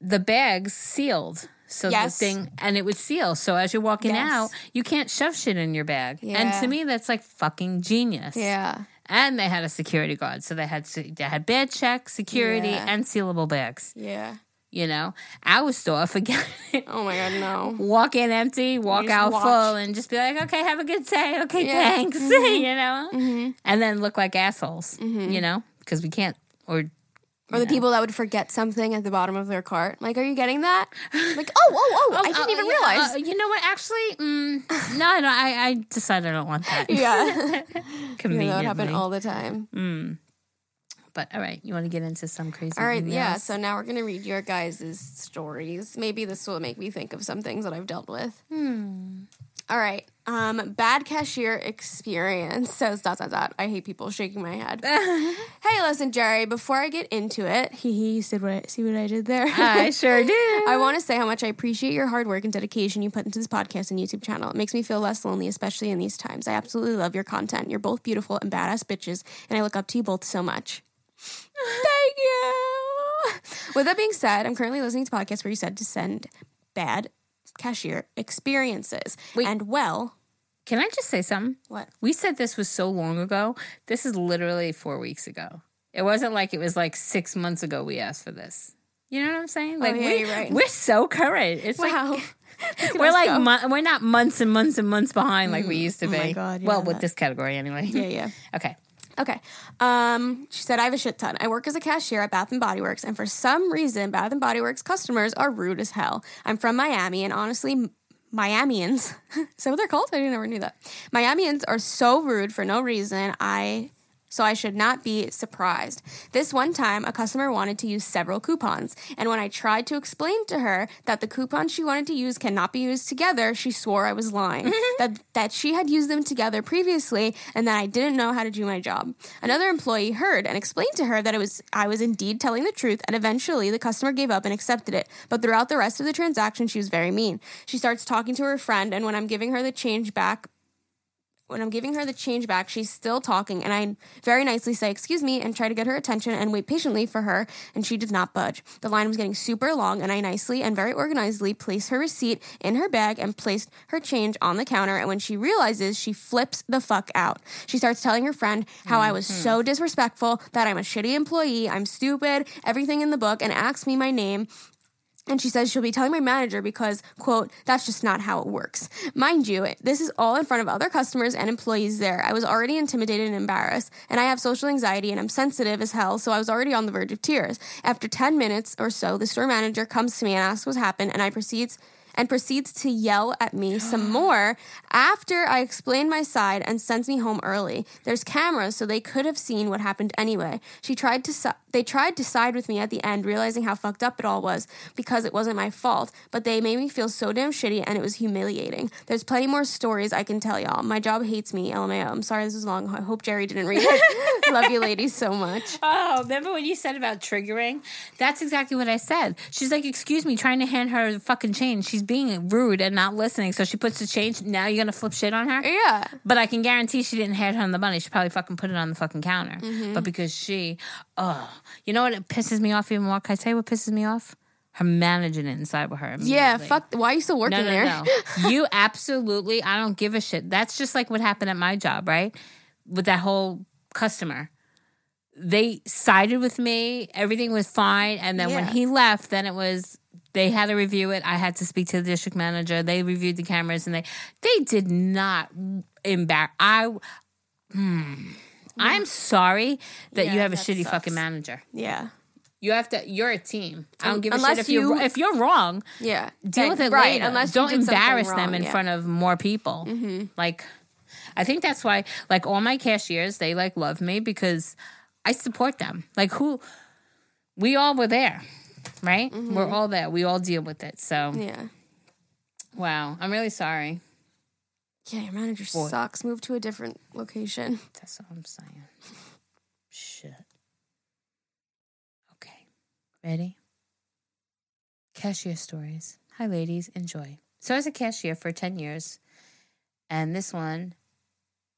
The bags sealed. So Yes. the thing and it would seal. So as you're walking Yes. out, you can't shove shit in your bag. And to me that's like fucking genius. Yeah, And they had a security guard. So they had they had bed check, security, Yeah. and sealable bags. yeah. You know? Our store, forget it. Oh my god, no. Walk in empty, walk out watch. full, and just be like, okay, have a good day. Okay, Yeah. thanks. <laughs> you know? hmm And then look like assholes, you know? Because we can't, or Or the people that would forget something at the bottom of their cart. Like, are you getting that? <laughs> Like, oh, oh, oh! I didn't Oh, even yeah, realize. uh, you know what? Actually, mm, no, no. I, I decided I don't want that. <laughs> yeah, yeah, conveniently. that would happen all the time. Mm. But all right, you want to get into some crazy? All right, yeah. So now we're gonna read your guys' stories. Maybe this will make me think of some things that I've dealt with. Hmm. All right. Um, bad cashier experience says dot dot dot. I hate people shaking my head. <laughs> hey, listen, Geri. Before I get into it, he he said what I see what I did there. I sure <laughs> do. I want to say how much I appreciate your hard work and dedication you put into this podcast and YouTube channel. It makes me feel less lonely, especially in these times. I absolutely love your content. You're both beautiful and badass bitches, and I look up to you both so much. Thank you. With that being said, I'm currently listening to podcasts where you said to send bad cashier experiences. Wait. And well, Can I just say something? what? We said this was so long ago. This is literally four weeks ago. It wasn't like it was like six months ago we asked for this. You know what I'm saying? Oh, like Oh, yeah, we, you're right. we're so current. It's like Wow. <laughs> we're like mon- we're not months and months and months behind like we mm. used to Oh be. my God, yeah, well, with that- this category anyway. yeah, yeah. <laughs> Okay. Okay. Um, she said I have a shit ton. I work as a cashier at Bath and Body Works, and for some reason, Bath and Body Works customers are rude as hell. I'm from Miami, and honestly, Miamians, <laughs> what they're called? I never knew that. Miamians are so rude for no reason. I so I should not be surprised. This one time, a customer wanted to use several coupons, and when I tried to explain to her that the coupons she wanted to use cannot be used together, she swore I was lying. <laughs> that that she had used them together previously, and that I didn't know how to do my job. Another employee heard and explained to her that it was I was indeed telling the truth, and eventually the customer gave up and accepted it. But throughout the rest of the transaction, she was very mean. She starts talking to her friend, and when I'm giving her the change back, when I'm giving her the change back, she's still talking, and I very nicely say, Excuse me, and try to get her attention and wait patiently for her, and she did not budge. The line was getting super long, and I nicely and very organizedly placed her receipt in her bag and placed her change on the counter. And when she realizes, she flips the fuck out. She starts telling her friend how I was mm-hmm. so disrespectful, that I'm a shitty employee, I'm stupid, everything in the book, and asks me my name. And she says she'll be telling my manager because, quote, that's just not how it works. Mind you, this is all in front of other customers and employees there. I was already intimidated and embarrassed, and I have social anxiety and I'm sensitive as hell, so I was already on the verge of tears. After 10 minutes or so, the store manager comes to me and asks what happened, and I proceeds and proceeds to yell at me <gasps> some more after I explain my side and sends me home early. There's cameras, so they could have seen what happened anyway. She tried to si- they tried to side with me at the end, realizing how fucked up it all was because it wasn't my fault, but they made me feel so damn shitty and it was humiliating. There's plenty more stories I can tell y'all. My job hates me, LMAO. I'm sorry this is long. I hope Geri didn't read it. <laughs> Love you ladies so much. Oh, remember when you said about triggering? That's exactly what I said. She's like, "Excuse me," trying to hand her the fucking change. She's being rude and not listening, so she puts the change. Now you're gonna flip shit on her. Yeah. But I can guarantee she didn't hand her the money. She probably fucking put it on the fucking counter. Mm-hmm. But because she, oh, you know what? It pisses me off even more. Can I tell you what pisses me off? Her managing it inside with her. Yeah, fuck. Why are you still working No, no, there? no. <laughs> you absolutely, I don't give a shit. That's just like what happened at my job, right? With that whole customer. They sided with me. Everything was fine. And then when he left, then it was, they had to review it. I had to speak to the district manager. They reviewed the cameras and they, they did not embarrass. I, hmm. I'm sorry that you Yeah, have a shitty sucks. fucking manager. Yeah, You have to. You're a team. I don't give a Unless shit if you you- if you're wrong yeah. deal with it right. later. Unless don't embarrass them in yeah. front of more people. Like, I think that's why, like, all my cashiers, they like love me because I support them. Like, who we all were there, right? Mm-hmm. We're all there. We all deal with it. So, Yeah. wow, I'm really sorry. Yeah, your manager Boy. sucks. Move to a different location. <laughs> That's all I'm saying. Shit. Okay. Ready? Cashier stories. Hi, ladies. Enjoy. So, I was a cashier for 10 years. And this one,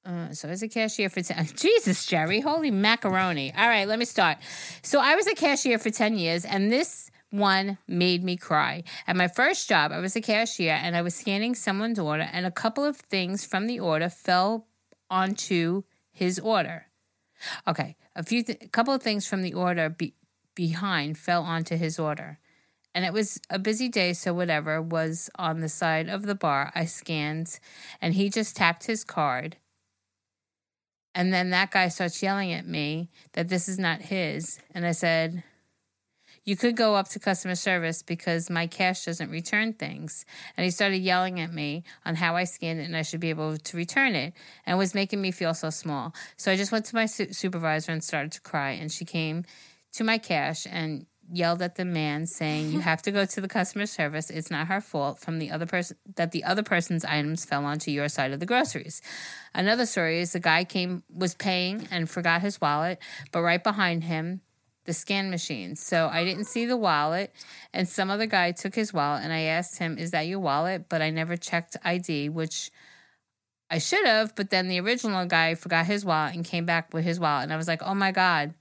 uh, so I was a cashier for 10. <laughs> Jesus, Geri. Holy macaroni. All right, let me start. So, I was a cashier for 10 years, and this one made me cry. At my first job, I was a cashier and I was scanning someone's order, and a couple of things from the order fell onto his order. Okay, a few, th- a couple of things from the order be- behind fell onto his order. And it was a busy day, so whatever was on the side of the bar, I scanned, and he just tapped his card. And then that guy starts yelling at me that this is not his. And I said, You could go up to customer service because my cash doesn't return things. And he started yelling at me on how I scanned it and I should be able to return it. And was making me feel so small. So I just went to my su- supervisor and started to cry. And she came to my cash and yelled at the man saying you have to go to the customer service. It's not her fault from the other person that the other person's items fell onto your side of the groceries. Another story is the guy came was paying and forgot his wallet but right behind him the scan machine. So i didn't see the wallet and some other guy took his wallet and i asked him is that your wallet? But i never checked id which I should have, but then the original guy forgot his wallet and came back with his wallet. And I was like, oh my God,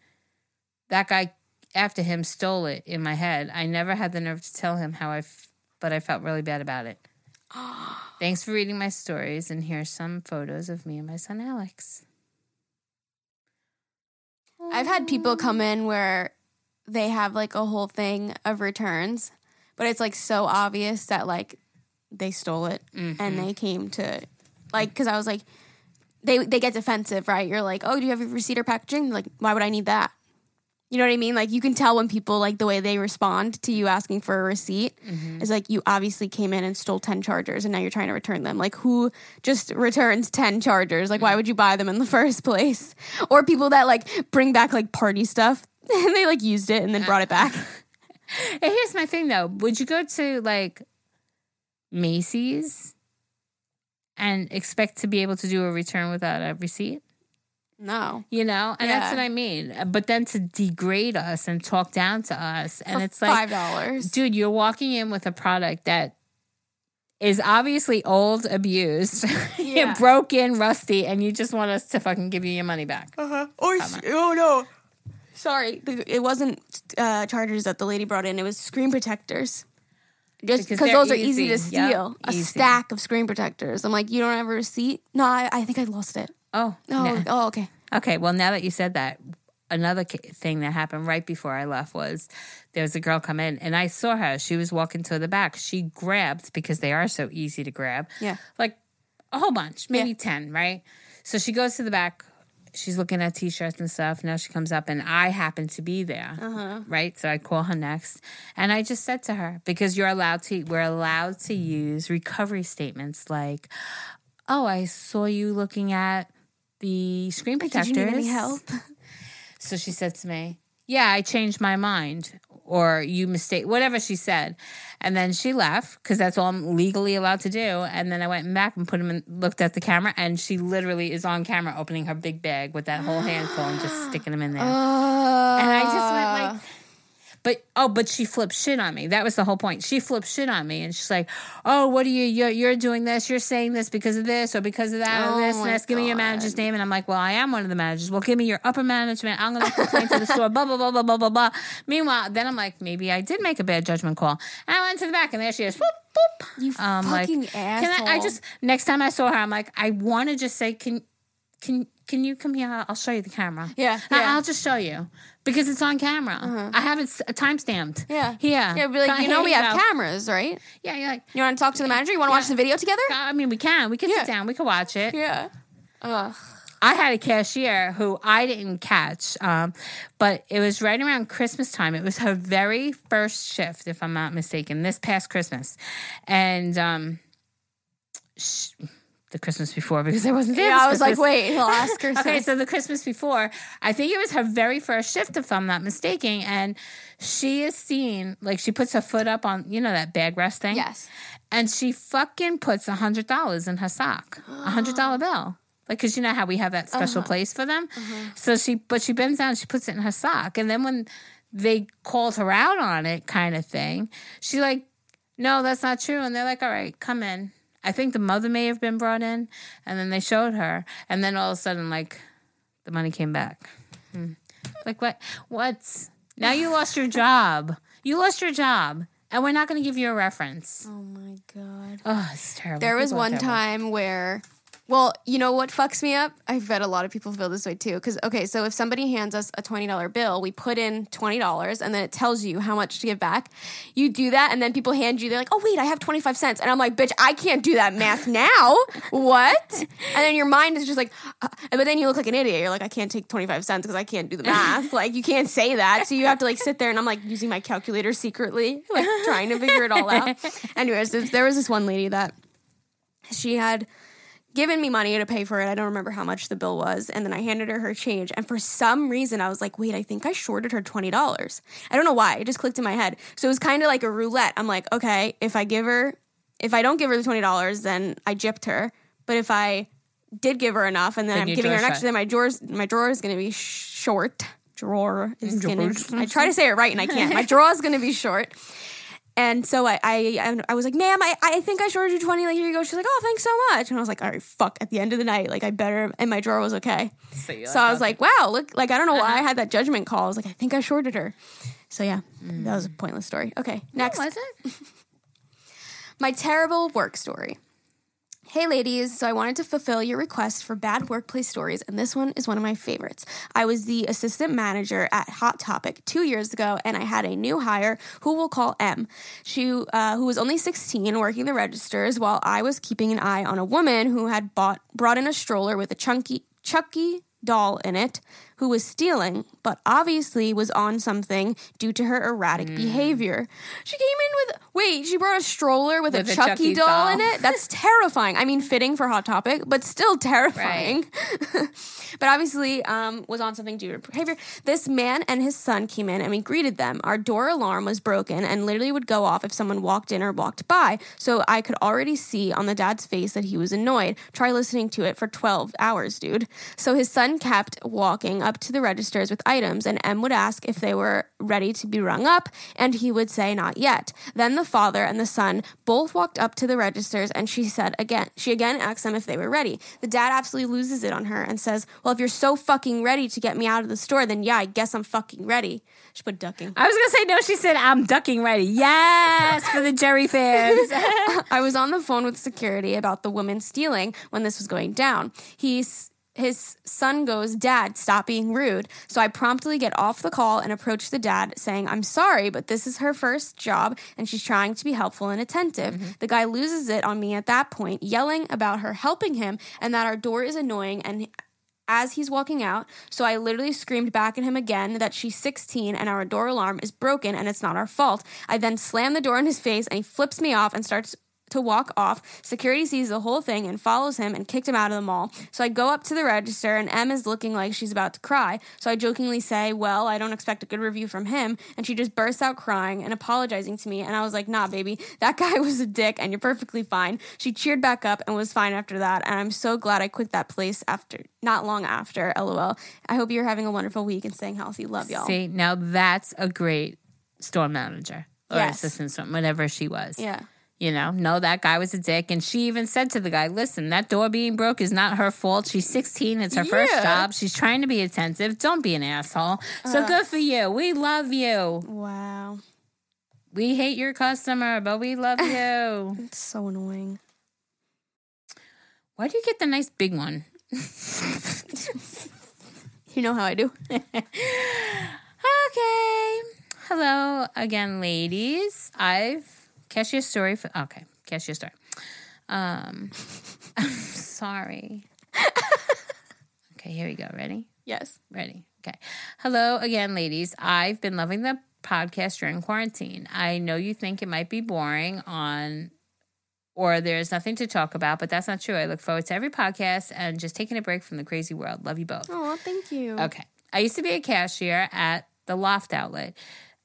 that guy after him stole it in my head. I never had the nerve to tell him how I, f- but I felt really bad about it. <gasps> Thanks for reading my stories, and here's some photos of me and my son Alex. I've had people come in where they have like a whole thing of returns, but it's like so obvious that like they stole it and mm-hmm. they came to like because I was like they they get defensive, right? You're like, oh, do you have your receipt or packaging? Like, why would I need that? You know what I mean? Like you can tell when people like the way they respond to you asking for a receipt mm-hmm. is like you obviously came in and stole 10 chargers and now you're trying to return them. Like who just returns 10 chargers? Like why mm-hmm. would you buy them in the <laughs> first place? Or people that like bring back like party stuff <laughs> and they like used it and then brought it back. <laughs> Here's my thing though. Would you go to like Macy's and expect to be able to do a return without a receipt? No. You know, and that's what I mean. But then to degrade us and talk down to us, and For it's like, five dollars. dude, you're walking in with a product that is obviously old, abused, <laughs> Yeah. broken, rusty, and you just want us to fucking give you your money back. Uh-huh. Or oh no, sorry, it wasn't uh, chargers that the lady brought in. It was screen protectors. Just Because those are easy to easy. Yep, steal. a easy. stack of screen protectors. I'm like, you don't have a receipt? No, I, I think I lost it. Oh, Oh, nah. oh, okay. Okay, well, now that you said that, another thing that happened right before I left was there was a girl come in and I saw her. She was walking to the back. She grabbed, because they are so easy to grab, Yeah. like a whole bunch, maybe Yeah. 10, right? So she goes to the back. She's looking at t shirts and stuff. Now she comes up and I happen to be there, Uh-huh. right? So I call her next. And I just said to her, because you're allowed to, we're allowed to use recovery statements like, oh, I saw you looking at the screen Did protectors. you need any help? <laughs> So she said to me, Yeah, I changed my mind. Or you mistake, whatever she said. And then she left because that's all I'm legally allowed to do. And then I went back and put him in, looked at the camera, and she literally is on camera opening her big bag with that whole handful and just <gasps> sticking them in there. Uh, and I just went like, But oh, but she flipped shit on me. That was the whole point. She flipped shit on me, and she's like, "Oh, what are you? You're, you're doing this. You're saying this because of this or because of that Oh or this oh and this. Give me your manager's name." And I'm like, "Well, I am one of the managers. Well, give me your upper management. I'm going to complain to the store." Blah blah blah blah blah blah blah. Meanwhile, then I'm like, maybe I did make a bad judgment call. And I went to the back, and there she is. Boop boop. You fucking asshole! Can I, I just next time I saw her, I'm like, I want to just say, can can can you come here? I'll show you the camera. Yeah, yeah. I'll just show you because it's on camera. I have it time stamped. Yeah. yeah, Yeah, be like, Come- you know, we have go. cameras, right? Yeah, you're like, You want to talk to the manager? You want to watch the video together? I mean, we can. We can Yeah. sit down. We can watch it. Yeah. Ugh. I had a cashier who I didn't catch, um, but it was right around Christmas time. It was her very first shift, if I'm not mistaken, this past Christmas, and um, sh- the Christmas before because I wasn't there. Yeah, this I was like, wait, he'll ask her. Okay, so the Christmas before, I think it was her very first shift, if I'm not mistaken, and she is seen like she puts her foot up on you know that bag rest thing, yes. and she fucking puts a hundred dollars in her sock, a hundred dollar <gasps> bill. Like, cause you know how we have that special uh-huh. place for them. Uh-huh. So she, but she bends down, she puts it in her sock, and then when they called her out on it, kind of thing, she like, no, that's not true, and they're like, all right, come in. I think the mother may have been brought in, and then they showed her, and then all of a sudden, like, the money came back. Hmm. Like what? What's now? You lost your job. You lost your job, and we're not going to give you a reference. Oh my god. Oh, it's terrible. There was People one terrible. time where, well, you know what fucks me up? I bet a lot of people feel this way too. Because, okay, so if somebody hands us a $20 bill, we put in $20 and then it tells you how much to give back. You do that and then people hand you, they're like, oh, wait, I have 25 cents. And I'm like, bitch, I can't do that math now. <laughs> what? And then your mind is just like, uh, but then you look like an idiot. You're like, I can't take 25 cents because I can't do the math. <laughs> like, you can't say that. So you have to like sit there and I'm like using my calculator secretly, like trying to figure it all out. <laughs> Anyways, there- there was this one lady that she had given me money to pay for it. I don't remember how much the bill was. And then I handed her her change. And for some reason, I was like, wait, I think I shorted her $20. I don't know why. It just clicked in my head. So it was kind of like a roulette. I'm like, okay, if I give her, if I don't give her the $20, then I gypped her. But if I did give her enough and then, Then I'm giving her an extra, then my drawers, my drawer is going to be short. Drawer is going to, I try to say it right and I can't. My <laughs> drawer is going to be short. And so I, I, I was like, ma'am, I, I think I shorted you 20. Like, here you go. She's like, oh, thanks so much. And I was like, all right, fuck. At the end of the night, like, I better, and my drawer was okay. So, So I was okay. like, wow, look, like, I don't know why uh-huh. I had that judgment call. I was like, I think I shorted her. So yeah, that was a mm. pointless story. Okay, next. was it? <laughs> My terrible work story. Hey, ladies. So I wanted to fulfill your request for bad workplace stories, and this one is one of my favorites. I was the assistant manager at Hot Topic two years ago, and I had a new hire who we'll call M. She, uh, who was only 16, working the registers, while I was keeping an eye on a woman who had bought brought in a stroller with a chunky Chucky doll in it who was stealing, but obviously was on something due to her erratic Mm. behavior. She came in with wait, she brought a stroller with, With a Chucky, Chucky doll, doll. in it. That's <laughs> terrifying. I mean, fitting for Hot Topic, but still terrifying. <laughs> but obviously, um, was on something due to her behavior. This man and his son came in and we greeted them. Our door alarm was broken and literally would go off if someone walked in or walked by. So I could already see on the dad's face that he was annoyed. Try listening to it for 12 hours, dude. So his son kept walking up to the registers with items, and M would ask if they were ready to be rung up, and he would say not yet. Then the father and the son both walked up to the registers, and she said again, she again asked them if they were ready. The dad absolutely loses it on her and says, Well, if you're so fucking ready to get me out of the store, then yeah, I guess I'm fucking ready. She put ducking. I was gonna say no. She said I'm ducking ready. Yes, for the Geri fans. <laughs> I was on the phone with security about the woman stealing when this was going down. He's his son goes, Dad, stop being rude. So I promptly get off the call and approach the dad, saying, I'm sorry, but this is her first job and she's trying to be helpful and attentive. Mm-hmm. The guy loses it on me at that point, yelling about her helping him and that our door is annoying and as he's walking out. So I literally screamed back at him again that she's 16 and our door alarm is broken and it's not our fault. I then slam the door in his face and he flips me off and starts to walk off. Security sees the whole thing and follows him and kicked him out of the mall. So I go up to the register and Em is looking like she's about to cry. So I jokingly say, Well, I don't expect a good review from him. And she just bursts out crying and apologizing to me. And I was like, Nah, baby, that <laughs> guy was a dick and you're perfectly fine. She cheered back up and was fine after that. And I'm so glad I quit that place after not long after. LOL. I hope you're having a wonderful week and staying healthy. Love y'all. See, now that's a great store manager or Yes. assistant store, whatever she was. Yeah. You know, no, that guy was a dick. And she even said to the guy, listen, that door being broke is not her fault. She's 16. It's her first job. She's trying to be attentive. Don't be an asshole. So good for you. We love you. Wow. We hate your customer, but we love <laughs> you. It's so annoying. Why do you get the nice big one? <laughs> You know how I do. <laughs> Okay. Hello again, ladies. I've cashier story for okay, cashier story. Um I'm <laughs> sorry. Okay, here we go. Ready? Yes. Ready. Okay. Hello again, ladies. I've been loving the podcast during quarantine. I know you think it might be boring on or there's nothing to talk about, but that's not true. I look forward to every podcast and just taking a break from the crazy world. Love you both. Oh, thank you. Okay. I used to be a cashier at the Loft outlet.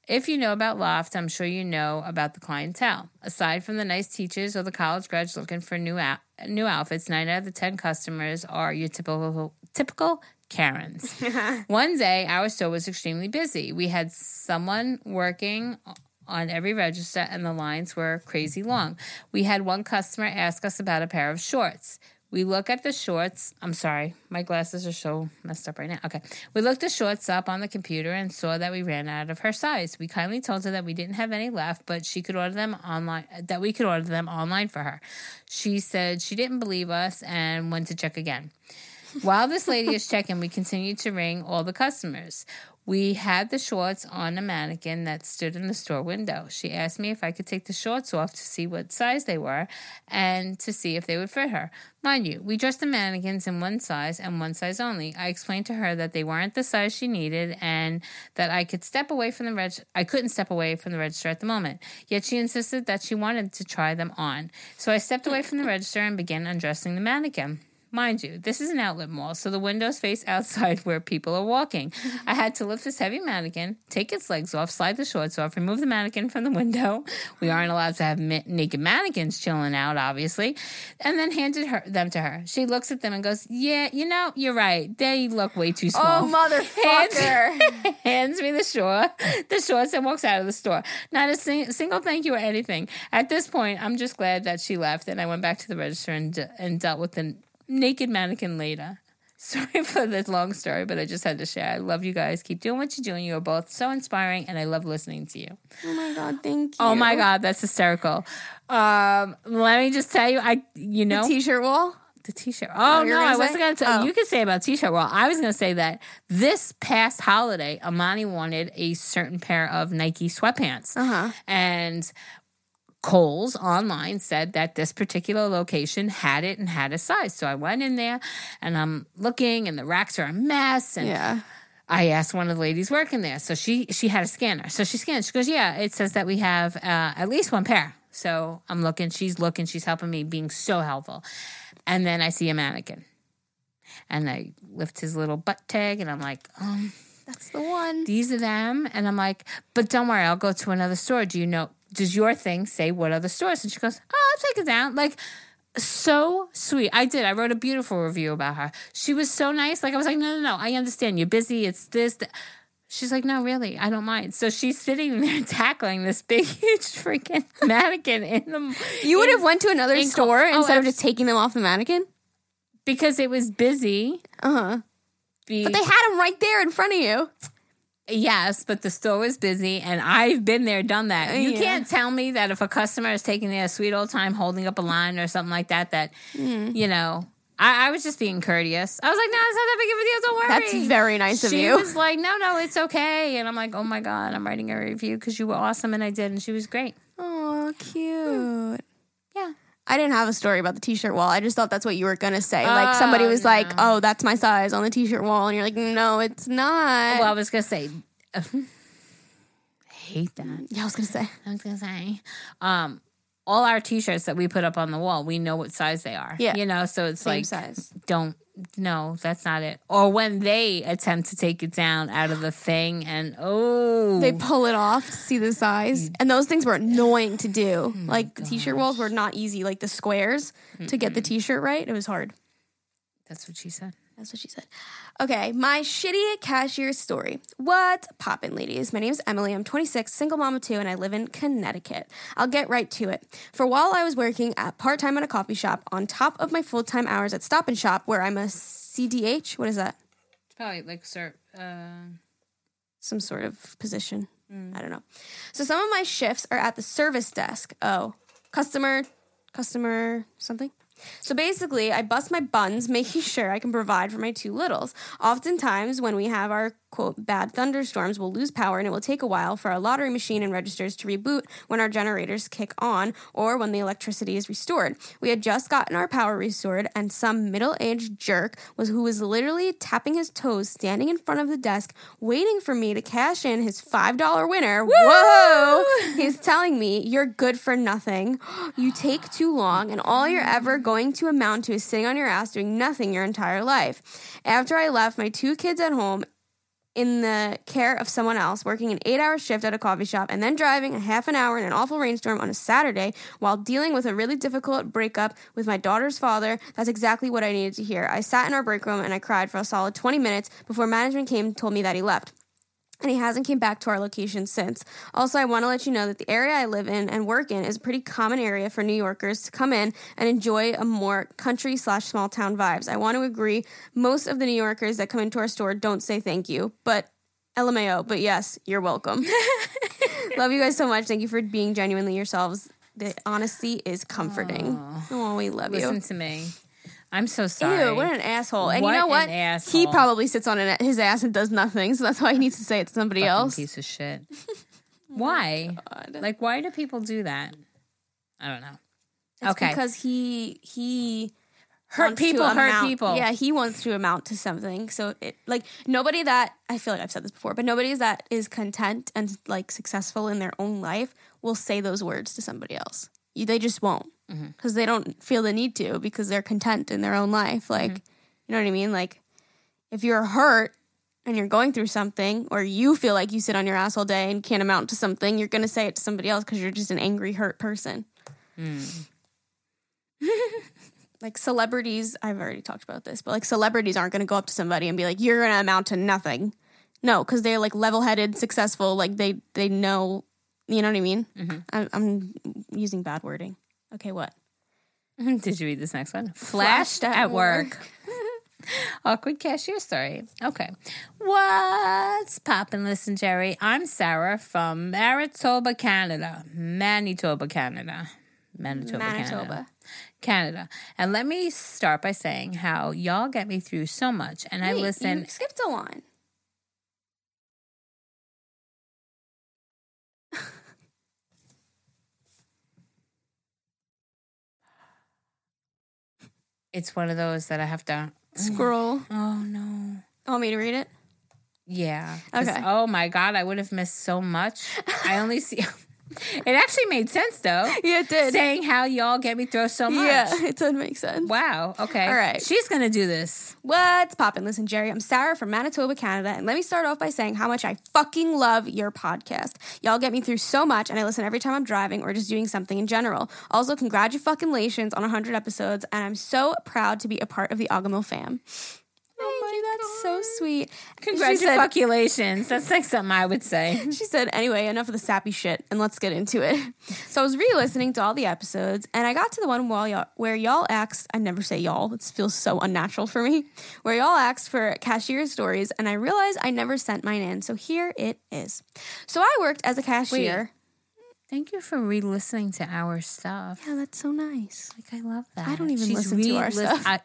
If you know about Loft, I'm sure you know about the clientele. Aside from the nice teachers or the college grads looking for new out- new outfits, nine out of the ten customers are your typical typical Karens. <laughs> One day, our store was extremely busy. We had someone working on every register, and the lines were crazy long. We had one customer ask us about a pair of shorts. We look at the shorts. I'm sorry, my glasses are so messed up right now. Okay. We looked the shorts up on the computer and saw that we ran out of her size. We kindly told her that we didn't have any left, but she could order them online, that we could order them online for her. She said she didn't believe us and went to check again. While this lady is checking, we continued to ring all the customers. We had the shorts on a mannequin that stood in the store window. She asked me if I could take the shorts off to see what size they were and to see if they would fit her. Mind you, we dressed the mannequins in one size and one size only. I explained to her that they weren't the size she needed and that I could step away from the reg I couldn't step away from the register at the moment. Yet she insisted that she wanted to try them on. So I stepped away from the register and began undressing the mannequin. Mind you, this is an outlet mall, so the windows face <laughs> outside where people are walking. I had to lift this heavy mannequin, take its legs off, slide the shorts off, remove the mannequin from the window. <laughs> We aren't allowed to have ma- naked mannequins chilling out, obviously. And then handed her them to her. She looks at them and goes, "Yeah, you know, you're right. They look way too oh, small." Oh, motherfucker. <laughs> hands me the short, the shorts, and walks out of the store. Not a sing- single thank you or anything. At this point, I'm just glad that she left, and I went back to the register and d- and dealt with the naked mannequin later. <laughs> Sorry for this long story, but I just had to share. I love you guys. Keep doing what you're doing. You are both so inspiring, and I love listening to you. oh my god, thank you. Oh my god, that's hysterical. Um, let me just tell you, I you know the T-shirt wall. the t-shirt. Oh, you no, I wasn't going to tell Oh. you. could say about t-shirt. Well, I was going to say that this past holiday, Amani wanted a certain pair of Nike sweatpants, Uh-huh. and Kohl's online said that this particular location had it and had a size. So I went in there, and I'm looking, and the racks are a mess, and Yeah. I asked one of the ladies working there. So she she had a scanner. So she scanned. She goes, "Yeah, it says that we have uh, at least one pair." So I'm looking. She's looking. She's helping me, being so helpful. And then I see a mannequin, and I lift his little butt tag, and I'm like, um, That's the one. "These are them." And I'm like, "But don't worry, I'll go to another store. Do you know? Does your thing say what other stores?" And she goes, "Oh, I'll take it down." Like so sweet. I did. I wrote a beautiful review about her. She was so nice. Like I was like, no, no, no. I understand. You're busy. It's this. th-" She's like, no, really, I don't mind. So she's sitting there <laughs> tackling this big, <laughs> huge freaking <laughs> mannequin in the. You would in- have went to another in- store oh, instead of just taking them off the mannequin. because it was busy. Uh huh. Be, But they had them right there in front of you. Yes, but the store was busy, and I've been there, done that. You Yeah. can't tell me that if a customer is taking their sweet old time holding up a line or something like that, that Mm. you know. I, I was just being courteous. I was like, no, it's not that big of a deal. Don't worry. That's very nice of you. she was like, no, no, it's okay. And I'm like, oh my God, I'm writing a review because you were awesome. And I did. And she was great. Oh, cute. I didn't have a story about the t-shirt wall. I just thought that's what you were gonna say. Like somebody Oh, was like, "Oh, that's my size on the t-shirt wall," and you're like, "No, it's not." Well, I was going to say, <laughs> I hate that. yeah, I was gonna say. I was going to say, um, all our t-shirts that we put up on the wall, we know what size they are. Yeah. You know, so it's Same like, size. don't, no, that's not it. Or when they attempt to take it down out of the thing and, oh. They pull it off to see the size, and those things were annoying to do. Oh like the t-shirt walls were not easy. Like the squares to get the t-shirt right, it was hard. that's what she said. That's what she said. Okay, my shitty cashier story. What poppin', ladies? My name's Emily. I'm 26, single mom of two, and I live in Connecticut. I'll get right to it. For while I was working at part time at a coffee shop, on top of my full time hours at Stop and Shop, where I'm a CDH. What is that? It's probably like sir. Uh, Some sort of position. I don't know. So some of my shifts are at the service desk. Oh, customer, customer something. So basically, I bust my buns making sure I can provide for my two littles. Oftentimes, when we have our quote bad thunderstorms, we'll lose power and it will take a while for our lottery machine and registers to reboot when our generators kick on or when the electricity is restored. We had just gotten our power restored, and some middle-aged jerk was who was literally tapping his toes, standing in front of the desk, waiting for me to cash in his five dollar winner. Whoa! He's telling me you're good for nothing. You take too long, and all you're ever going to amount to is sitting on your ass doing nothing your entire life. After I left my two kids at home in the care of someone else, working an eight hour shift at a coffee shop, and then driving a half an hour in an awful rainstorm on a Saturday while dealing with a really difficult breakup with my daughter's father. That's exactly what I needed to hear. I sat in our break room and I cried for a solid 20 minutes before management came and told me that he left and he hasn't came back to our location since. Also, I want to let you know that the area I live in and work in is a pretty common area for New Yorkers to come in and enjoy a more country slash small town vibes. I want to agree, most of the New Yorkers that come into our store don't say thank you, but LMAO, but yes, you're welcome. <laughs> Love you guys so much. Thank you for being genuinely yourselves. The honesty is comforting. Oh, we love listen you. Listen to me. I'm so sorry. Ew, what an asshole. And What you know what? He probably sits on an, his ass and does nothing, so that's why he needs to say it to somebody Fucking else. piece of shit. <laughs> Oh why? God. Like, why do people do that? I don't know. It's okay. because he he Hurt people, hurt amount- people. Yeah, he wants to amount to something. So it like nobody that I feel like I've said this before, but nobody that is content and like successful in their own life will say those words to somebody else. You, they just won't Mm-hmm. because they don't feel the need to because they're content in their own life. Like Mm-hmm. you know what I mean? Like if you're hurt and you're going through something, or you feel like you sit on your ass all day and can't amount to something, you're gonna say it to somebody else because you're just an angry, hurt person. <laughs> like celebrities, I've already talked about this, but like celebrities aren't gonna go up to somebody and be like, "You're gonna amount to nothing." No, because they're like level-headed, successful. Like they they know, you know what I mean. I, I'm using bad wording. Okay, what? <laughs> Did you read this next one? Flashed, at, work. <laughs> Awkward cashier story. Okay. What's poppin'? Listen, Geri. I'm Sarah from Manitoba, Canada. Manitoba, Canada. Manitoba, Canada. Manitoba. Canada. And let me start by saying how y'all get me through so much. And I listen. You skipped a line. It's one of those that I have to. Scroll. <sighs> Oh, no. Want me to read it? Yeah. 'Cause, Okay. Oh my God, I would have missed so much. I only see. <laughs> Oh <laughs> it actually made sense though. Yeah, it did. Saying how y'all get me through so much. Yeah, <laughs> it did make sense. Wow. Okay. All right. She's gonna do this. What's poppin'? Listen, Geri, I'm Sarah from Manitoba, Canada, and let me start off by saying how much I fucking love your podcast. Y'all get me through so much, and I listen every time I'm driving or just doing something in general. Also, congratulations on 100 episodes, and I'm so proud to be a part of the Agamo fam. You, that's so sweet. Said, Congratulations. That's like something I would say. <laughs> she said, anyway, enough of the sappy shit and let's get into it. <laughs> So I was re listening to all the episodes and I got to the one while y'all, where y'all asked, I never say y'all, it feels so unnatural for me, <laughs> where y'all asked for cashier stories and I realized I never sent mine in. So here it is. So I worked as a cashier. Thank you for re-listening to our stuff. Yeah, that's so nice. Like I love that. I don't even listen to our stuff. I-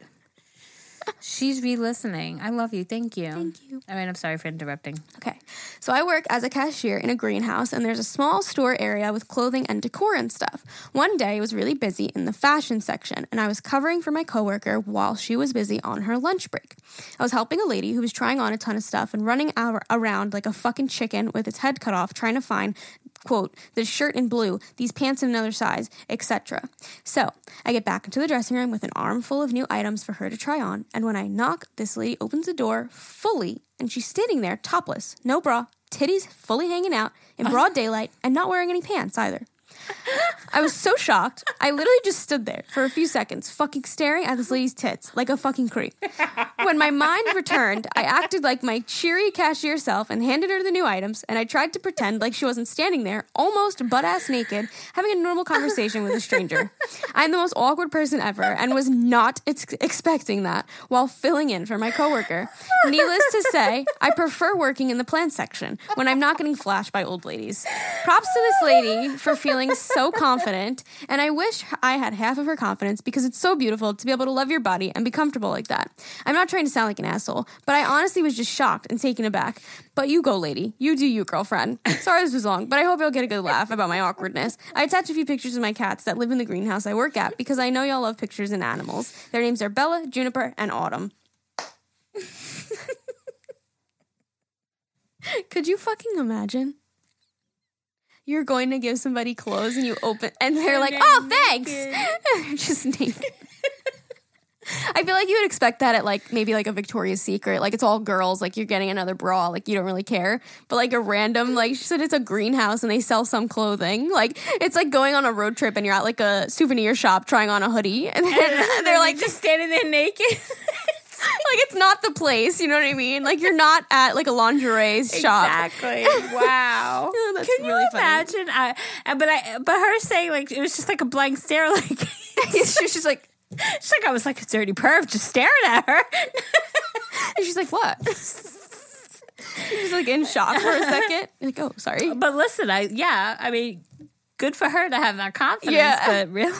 she's re-listening. I love you. Thank you. Thank you. I mean, I'm sorry for interrupting. Okay. So I work as a cashier in a greenhouse, and there's a small store area with clothing and decor and stuff. One day it was really busy in the fashion section, and I was covering for my coworker while she was busy on her lunch break. I was helping a lady who was trying on a ton of stuff and running ar- around like a fucking chicken with its head cut off, trying to find quote this shirt in blue these pants in another size etc so i get back into the dressing room with an armful of new items for her to try on and when i knock this lady opens the door fully and she's standing there topless no bra titties fully hanging out in <laughs> broad daylight and not wearing any pants either <laughs> I was so shocked. I literally just stood there for a few seconds, fucking staring at this lady's tits like a fucking creep. When my mind returned, I acted like my cheery cashier self and handed her the new items, and I tried to pretend like she wasn't standing there, almost butt ass naked, having a normal conversation with a stranger. I'm the most awkward person ever and was not ex- expecting that while filling in for my coworker. Needless to say, I prefer working in the plant section when I'm not getting flashed by old ladies. Props to this lady for feeling so confident, and I wish I had half of her confidence because it's so beautiful to be able to love your body and be comfortable like that. I'm not trying to sound like an asshole, but I honestly was just shocked and taken aback. But you go, lady. You do you, girlfriend. Sorry this was long, but I hope you'll get a good laugh about my awkwardness. I attached a few pictures of my cats that live in the greenhouse I work at because I know y'all love pictures and animals. Their names are Bella, Juniper, and Autumn. <laughs> Could you fucking imagine? You're going to give somebody clothes and you open and they're like, "Oh, thanks." naked. they're <laughs> just naked. I feel like you would expect that at like maybe like a Victoria's Secret, like it's all girls, like you're getting another bra, like you don't really care. But like a random, like she said, it's a greenhouse and they sell some clothing. Like it's like going on a road trip and you're at like a souvenir shop trying on a hoodie, <laughs> and then they're like just standing there naked. <laughs> <laughs> like it's not the place. You know what I mean? Like you're not at like a lingerie <laughs> shop. Exactly. Wow. <laughs> Oh, that's Can really you imagine? I, uh, but I, but her saying like it was just like a blank stare. Like she's she's like, she's like I was like a dirty perv just staring at her. and she's like, what? she's like in shock for a second. Like, oh, sorry. but listen, I yeah, I mean, good for her to have that confidence. Yeah. But really,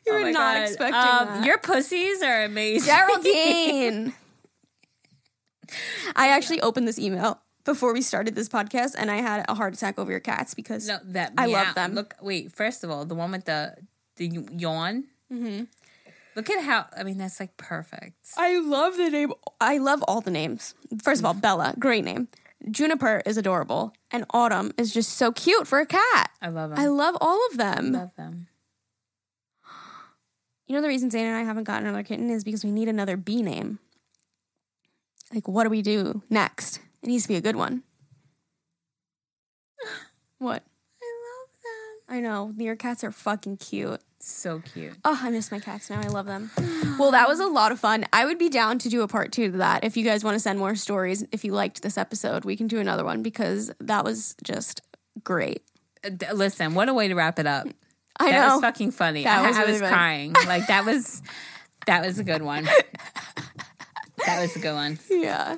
<laughs> You Oh were not God. expecting Um, that. Your pussies are amazing. Geraldine. <laughs> I actually opened this email before we started this podcast, and I had a heart attack over your cats because No, that I love them. Look, wait. First of all, the one with the the yawn. Mm-hmm. Look at how. I mean, that's like perfect. I love the name. I love all the names. First of all, Bella, great name. Juniper is adorable, and Autumn is just so cute for a cat. I love them. I love all of them. I love them. You know the reason Zane and I haven't gotten another kitten is because we need another bee name. Like, what do we do next? It needs to be a good one. <sighs> What? I love them. I know. Your cats are fucking cute. So cute. Oh, I miss my cats now. I love them. Well, that was a lot of fun. I would be down to do a part two to that. If you guys want to send more stories, if you liked this episode, we can do another one because that was just great. Uh, Listen, what a way to wrap it up. I that know. was fucking funny. That I, was I really was funny. crying. Like that was that was a good one. that was a good one. Yeah.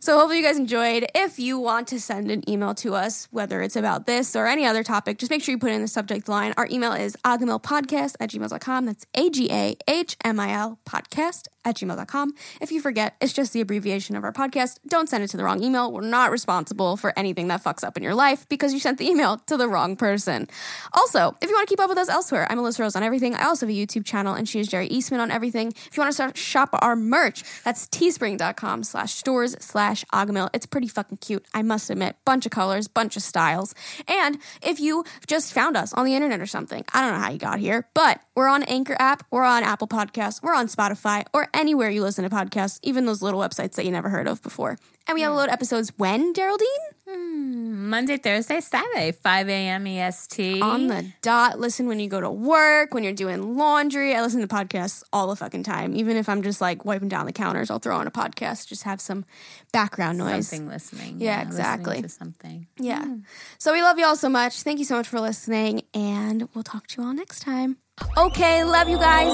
So hopefully you guys enjoyed. If you want to send an email to us, whether it's about this or any other topic, just make sure you put it in the subject line. Our email is agahmilpodcast at gmail.com. That's A-G-A-H-M-I-L podcast at gmail.com. If you forget, it's just the abbreviation of our podcast. Don't send it to the wrong email. We're not responsible for anything that fucks up in your life because you sent the email to the wrong person. Also, if you want to keep up with us elsewhere, I'm Alyssa Rose on everything. I also have a YouTube channel and she is Geri Eastman on everything. If you want to shop our merch, that's teespring.com slash stores slash agahmil. It's pretty fucking cute, I must admit. Bunch of colors, bunch of styles. And if you just found us on the internet or something, I don't know how you got here, but we're on Anchor app, we're on Apple Podcasts, we're on Spotify, or anywhere you listen to podcasts, even those little websites that you never heard of before. And we upload hmm. episodes when, Geraldine? Hmm, Monday, Thursday, Saturday, 5 a.m. EST. on the dot. Listen when you go to work, when you're doing laundry. I listen to podcasts all the fucking time. Even if I'm just like wiping down the counters, I'll throw on a podcast, just have some background noise. something listening. Yeah, listening exactly. to something. Yeah. Hmm. So we love you all so much. Thank you so much for listening, and we'll talk to you all next time. Okay, love you guys.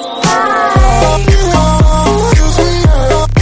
Bye.